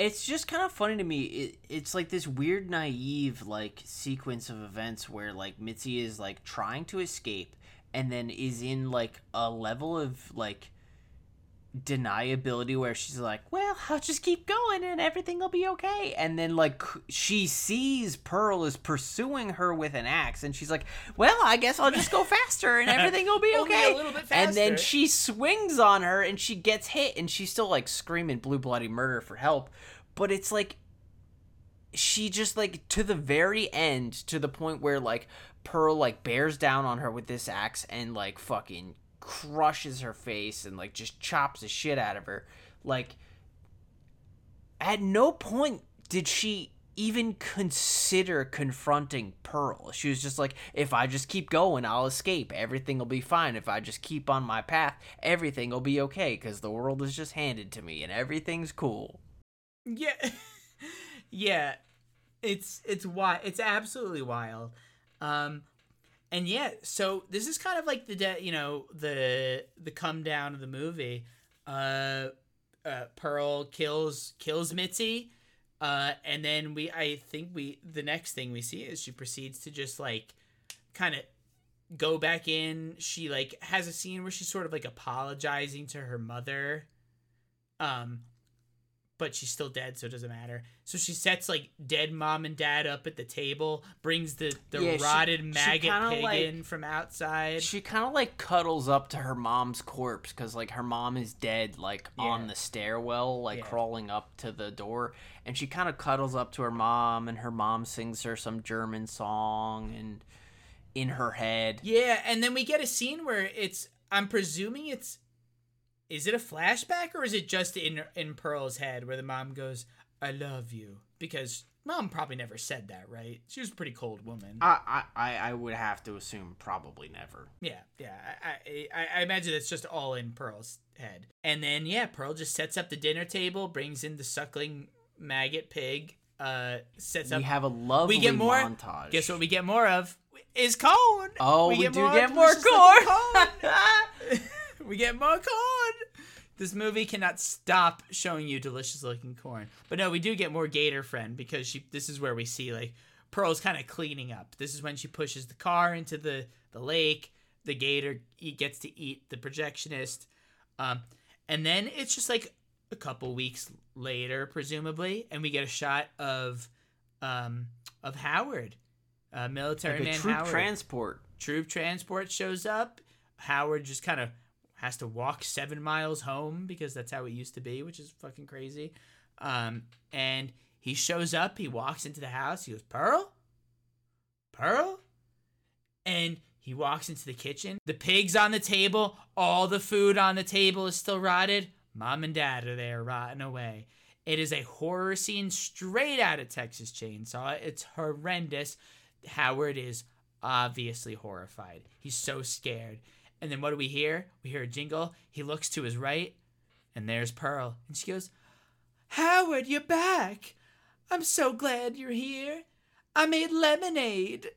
It's just kind of funny to me. It, it's like this weird, naive like sequence of events where like Mitzi is like trying to escape, and then is in like a level of like deniability where she's like, "Well, I'll just keep going and everything will be okay." And then like she sees Pearl is pursuing her with an axe, and she's like, "Well, I guess I'll just go faster and everything will be Only a okay." little bit And then she swings on her and she gets hit, and she's still like screaming blue bloody murder for help. But it's like she just like to the very end to the point where like Pearl like bears down on her with this axe and like fucking crushes her face and like just chops the shit out of her. Like at no point did she even consider confronting Pearl. She was just like, if I just keep going, I'll escape. Everything will be fine. If I just keep on my path, everything will be okay because the world is just handed to me and everything's cool. Yeah, yeah, it's it's wild. It's absolutely wild. Um, and yeah, so this is kind of like the de- you know the the come down of the movie. Uh, uh, Pearl kills kills Mitzi. Uh, and then we, I think we, the next thing we see is she proceeds to just like, kind of go back in. She like has a scene where she's sort of like apologizing to her mother. Um, but she's still dead, so it doesn't matter. So she sets like dead mom and dad up at the table, brings the the Yeah, rotted she maggot kinda, pig like- in from outside. She kind of like cuddles up to her mom's corpse because like her mom is dead, like on the stairwell, like Yeah. crawling up to the door, and she kind of cuddles up to her mom, and her mom sings her some German song, and in her head, Yeah, and then we get a scene where it's I'm presuming it's is it a flashback or is it just in in Pearl's head where the mom goes, "I love you," because mom probably never said that, right? She was a pretty cold woman. I I, I would have to assume probably never. Yeah, yeah. I, I I imagine it's just all in Pearl's head. And then yeah, Pearl just sets up the dinner table, brings in the suckling maggot pig, uh, sets up. We have a lovely we get more montage. Guess what we get more of is corn. Oh, we, do get more delicious corn. corn. we get more corn. This movie cannot stop showing you delicious looking corn. But no, we do get more Gator friend because she. This is where we see like Pearl's kind of cleaning up. This is when she pushes the car into the the lake. The Gator eat, gets to eat the projectionist, um, and then it's just like a couple weeks later, presumably, and we get a shot of um, of Howard, uh, military like a man troop Howard transport. troop transport shows up. Howard just kind of has to walk seven miles home because that's how it used to be, which is fucking crazy. Um, and he shows up, he walks into the house, he goes, Pearl? Pearl? And he walks into the kitchen. The pig's on the table, all the food on the table is still rotted. Mom and dad are there rotting away. It is a horror scene straight out of Texas Chainsaw. It's horrendous. Howard is obviously horrified. He's so scared. And then what do we hear? We hear a jingle. He looks to his right, and there's Pearl. And she goes, Howard, you're back. I'm so glad you're here. I made lemonade.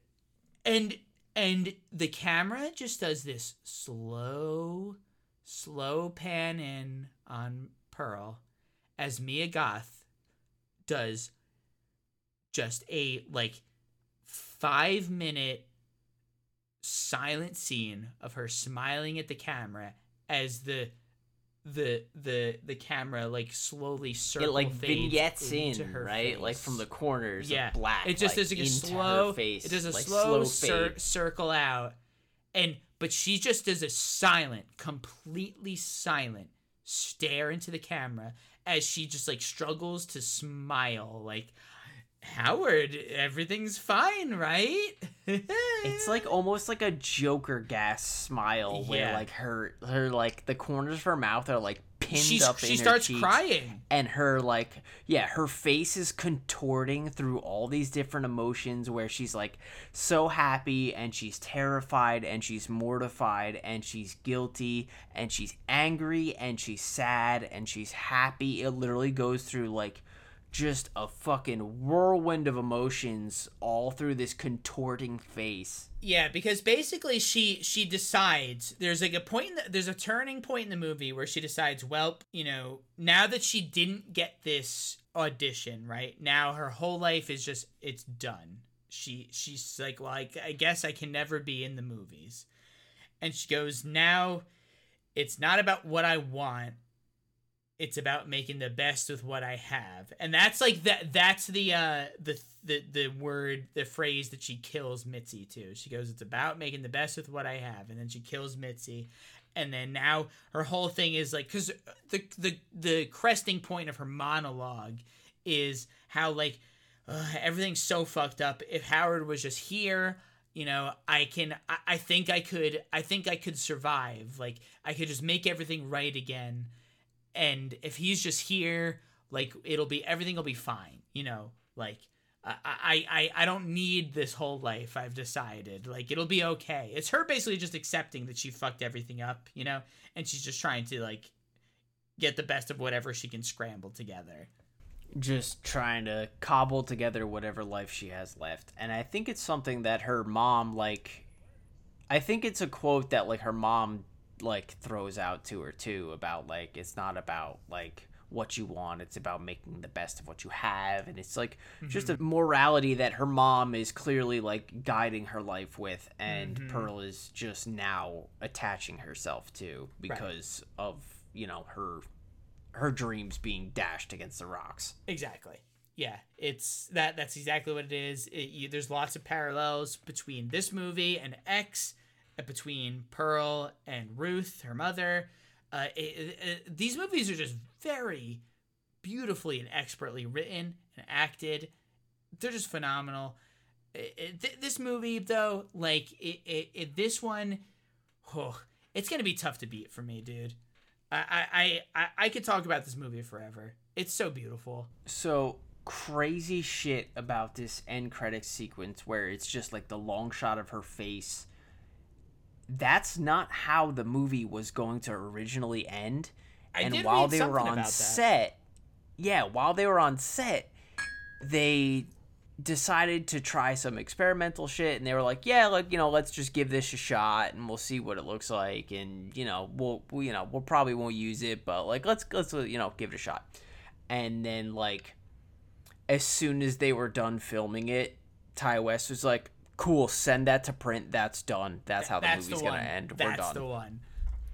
And and the camera just does this slow, slow pan in on Pearl as Mia Goth does just a like five minute silent scene of her smiling at the camera as the the the the camera like slowly circle It like vignettes into in, her right? Like from the corners yeah of black. it just like, does like a slow face, it does a like, slow, cir- circle out and but she just does a silent completely silent stare into the camera as she just like struggles to smile like howard everything's fine right It's like almost like a Joker gas smile, where Yeah. like her her like the corners of her mouth are like pinned She's, up. she starts crying and her like yeah her face is contorting through all these different emotions where she's like so happy and she's terrified and she's mortified and she's guilty and she's angry and she's sad and she's happy it literally goes through like just a fucking whirlwind of emotions all through this contorting face Yeah, because basically she she decides there's like a point in the, there's a turning point in the movie where she decides, well, you know, now that she didn't get this audition, right? Now her whole life is just it's done. She she's like, well, I, I guess I can never be in the movies. And she goes, now it's not about what I want. It's about making the best with what I have. And that's like that that's the uh the the the word the phrase that she kills Mitzi to. She goes, It's about making the best with what I have, and then she kills Mitzi. And then now her whole thing is like because the the the cresting point of her monologue is how like uh, everything's so fucked up. If Howard was just here, you know, I can. I, I think I could. I think I could survive. Like I could just make everything right again. And if he's just here, like it'll be everything will be fine. You know, like I I I, don't need this whole life. I've decided. Like it'll be okay. It's her basically just accepting that she fucked everything up. You know, and she's just trying to like get the best of whatever she can scramble together. just trying to cobble together whatever life she has left. And I think it's something that her mom like I think it's a quote that like her mom like throws out to her too about like it's not about like what you want, it's about making the best of what you have and it's like just a mm-hmm. morality that her mom is clearly like guiding her life with and mm-hmm. Pearl is just now attaching herself to because of, you know, her her dreams being dashed against the rocks. Exactly. Yeah, it's that. That's exactly what it is. It, you, there's lots of parallels between this movie and X, between Pearl and Ruth, her mother. Uh, it, it- these movies are just very beautifully and expertly written and acted. They're just phenomenal. It- it- th- this movie, though, like it, this one, oh, it's gonna be tough to beat for me, dude. I, I, I, I could talk about this movie forever. It's so beautiful. So crazy shit about this end credits sequence where it's just like the long shot of her face. That's not how the movie was going to originally end. I and while they were on set, yeah, while they were on set, they decided to try some experimental shit and they were like, yeah, like, you know, let's just give this a shot and we'll see what it looks like and, you know, we'll we, you know, we'll probably won't use it, but like let's let's uh, you know, give it a shot. And then like as soon as they were done filming it, Ti West was like, "Cool, send that to print. That's done. That's how the That's movie's the gonna end. We're done. That's the one.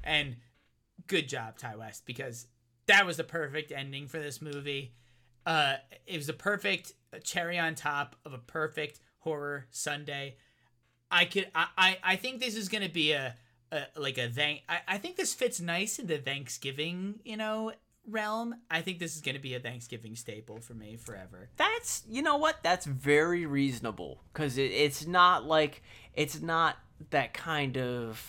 And good job, Ti West, because that was the perfect ending for this movie. Uh, it was a perfect cherry on top of a perfect horror sundae. I could, I, I, I think this is gonna be a, a like a thank. I, I think this fits nice into Thanksgiving, you know, realm. I think this is gonna be a Thanksgiving staple for me forever. That's you know what? That's very reasonable because it, it's not like it's not that kind of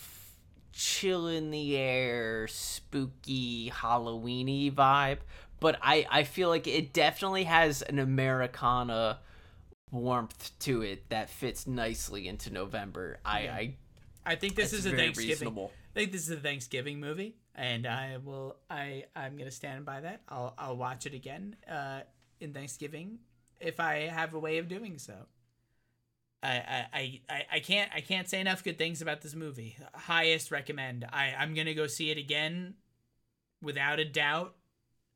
chill in the air, spooky Halloweeny vibe. But I I feel like it definitely has an Americana warmth to it that fits nicely into November. I Yeah. I I think this is a Thanksgiving. reasonable. I think this is a Thanksgiving movie, and I will. I I'm gonna stand by that. I'll I'll watch it again uh, in Thanksgiving if I have a way of doing so. I, I, I, I can't I can't say enough good things about this movie. Highest recommend. I I'm gonna go see it again, without a doubt,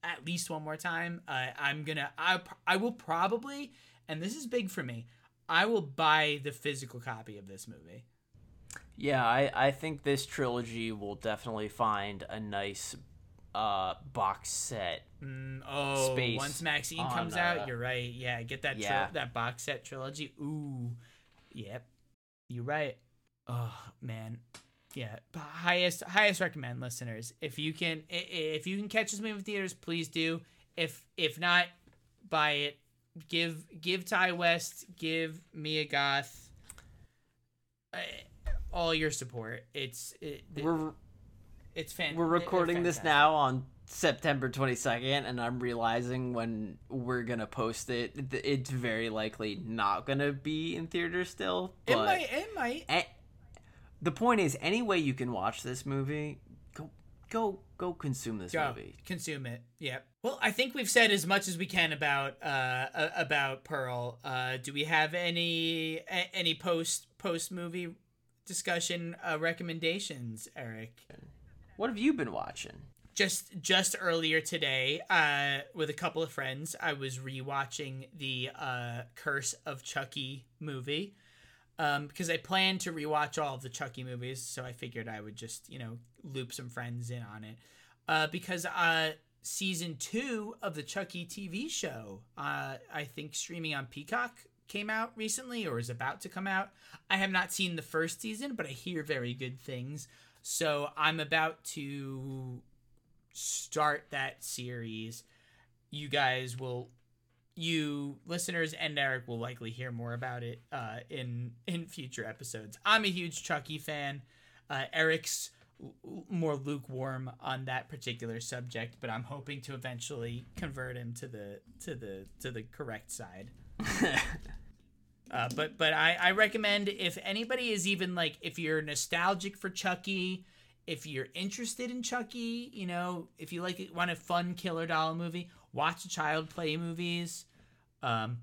at least one more time. Uh, I'm gonna I I will probably, and this is big for me. I will buy the physical copy of this movie. Yeah, I, I think this trilogy will definitely find a nice uh box set. Mm, oh, Space once MaXXXine on, comes uh, out, you're right. Yeah, get that tri- yeah. that box set trilogy. Ooh, yep, you're right. Oh man, yeah. Highest highest recommend listeners. If you can if you can catch this movie in theaters, please do. If if not, buy it. Give give Ti West, give Mia Goth, uh, all your support. It's it, We're it's fan- we're recording this now on September 22nd and I'm realizing when we're going to post it it's very likely not going to be in theaters still, but It might. It might. a- the point is any way you can watch this movie, go go go consume this Go movie. consume it. Yep. Well, I think we've said as much as we can about uh about Pearl. Uh, do we have any any post post movie discussion uh, recommendations, Eric? What have you been watching? Just just earlier today, uh, with a couple of friends, I was rewatching the uh, Curse of Chucky movie. Um, because I planned to rewatch all of the Chucky movies, so I figured I would just, you know, loop some friends in on it. Uh, because uh, season two of the Chucky TV show, uh, I think streaming on Peacock came out recently or is about to come out. I have not seen the first season, but I hear very good things. So I'm about to start that series. You guys will you listeners and Eric will likely hear more about it uh, in in future episodes. I'm a huge Chucky fan. Uh, Eric's more lukewarm on that particular subject, but I'm hoping to eventually convert him to the to the to the correct side. Uh, but but I, I recommend if anybody is even like if you're nostalgic for Chucky, if you're interested in Chucky, you know, if you like want a fun killer doll movie, watch Child Play movies. Um,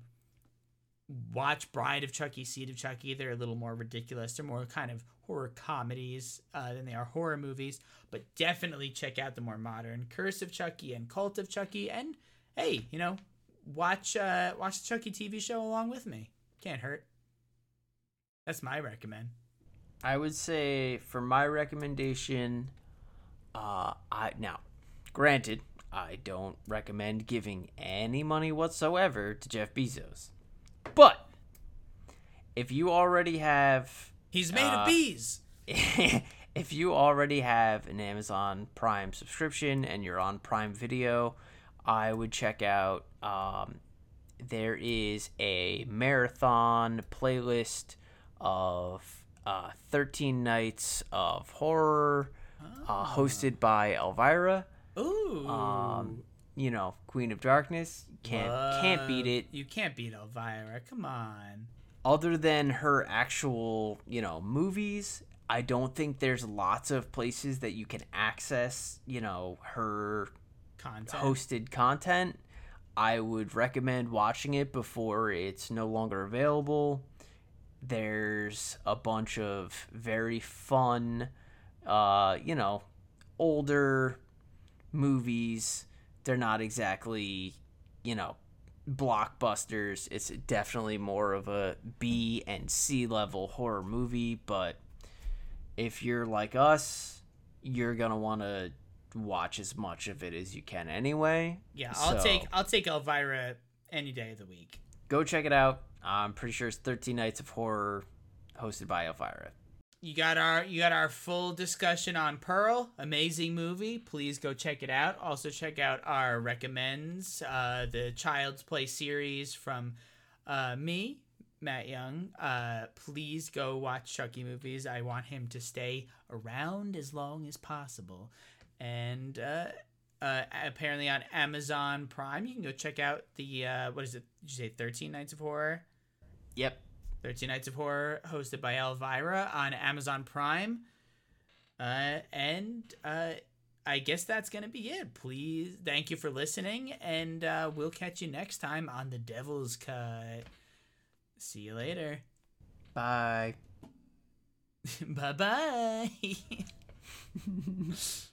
watch Bride of Chucky, Seed of Chucky. They're a little more ridiculous. They're more kind of horror comedies uh, than they are horror movies. But definitely check out the more modern Curse of Chucky and Cult of Chucky. And hey, you know, watch uh, watch the Chucky TV show along with me. Can't hurt. That's my recommend. I would say for my recommendation, uh, I now, granted, I don't recommend giving any money whatsoever to Jeff Bezos, but if you already have, He's made Uh, of bees. if you already have an Amazon Prime subscription and you're on Prime Video, I would check out. Um, there is a marathon playlist of uh, 13 nights of horror uh, hosted by Elvira. Ooh. Um, you know, Queen of Darkness. Can't can't beat it. You can't beat Elvira. Come on. Other than her actual, you know, movies, I don't think there's lots of places that you can access, you know, her Content. hosted content. I would recommend watching it before it's no longer available. There's a bunch of very fun, uh, you know, older movies. They're not exactly, you know, blockbusters. It's definitely more of a B and C level horror movie, but if you're like us, you're going to want to watch as much of it as you can anyway. Yeah, I'll So, take I'll take Elvira any day of the week. Go check it out. I'm pretty sure it's 13 Nights of Horror hosted by Elvira. You got our you got our full discussion on Pearl, amazing movie. Please go check it out. Also check out our recommends, uh, the Child's Play series from uh, me, Matt Young. Uh, please go watch Chucky movies. I want him to stay around as long as possible. And uh, uh, apparently on Amazon Prime, you can go check out the uh, what is it? Did you say Thirteen Nights of Horror? Yep. 13 Nights of Horror, hosted by Elvira on Amazon Prime. Uh, and uh, I guess that's going to be it. Please, thank you for listening, and uh, we'll catch you next time on The Devil's Cut. See you later. Bye. bye bye.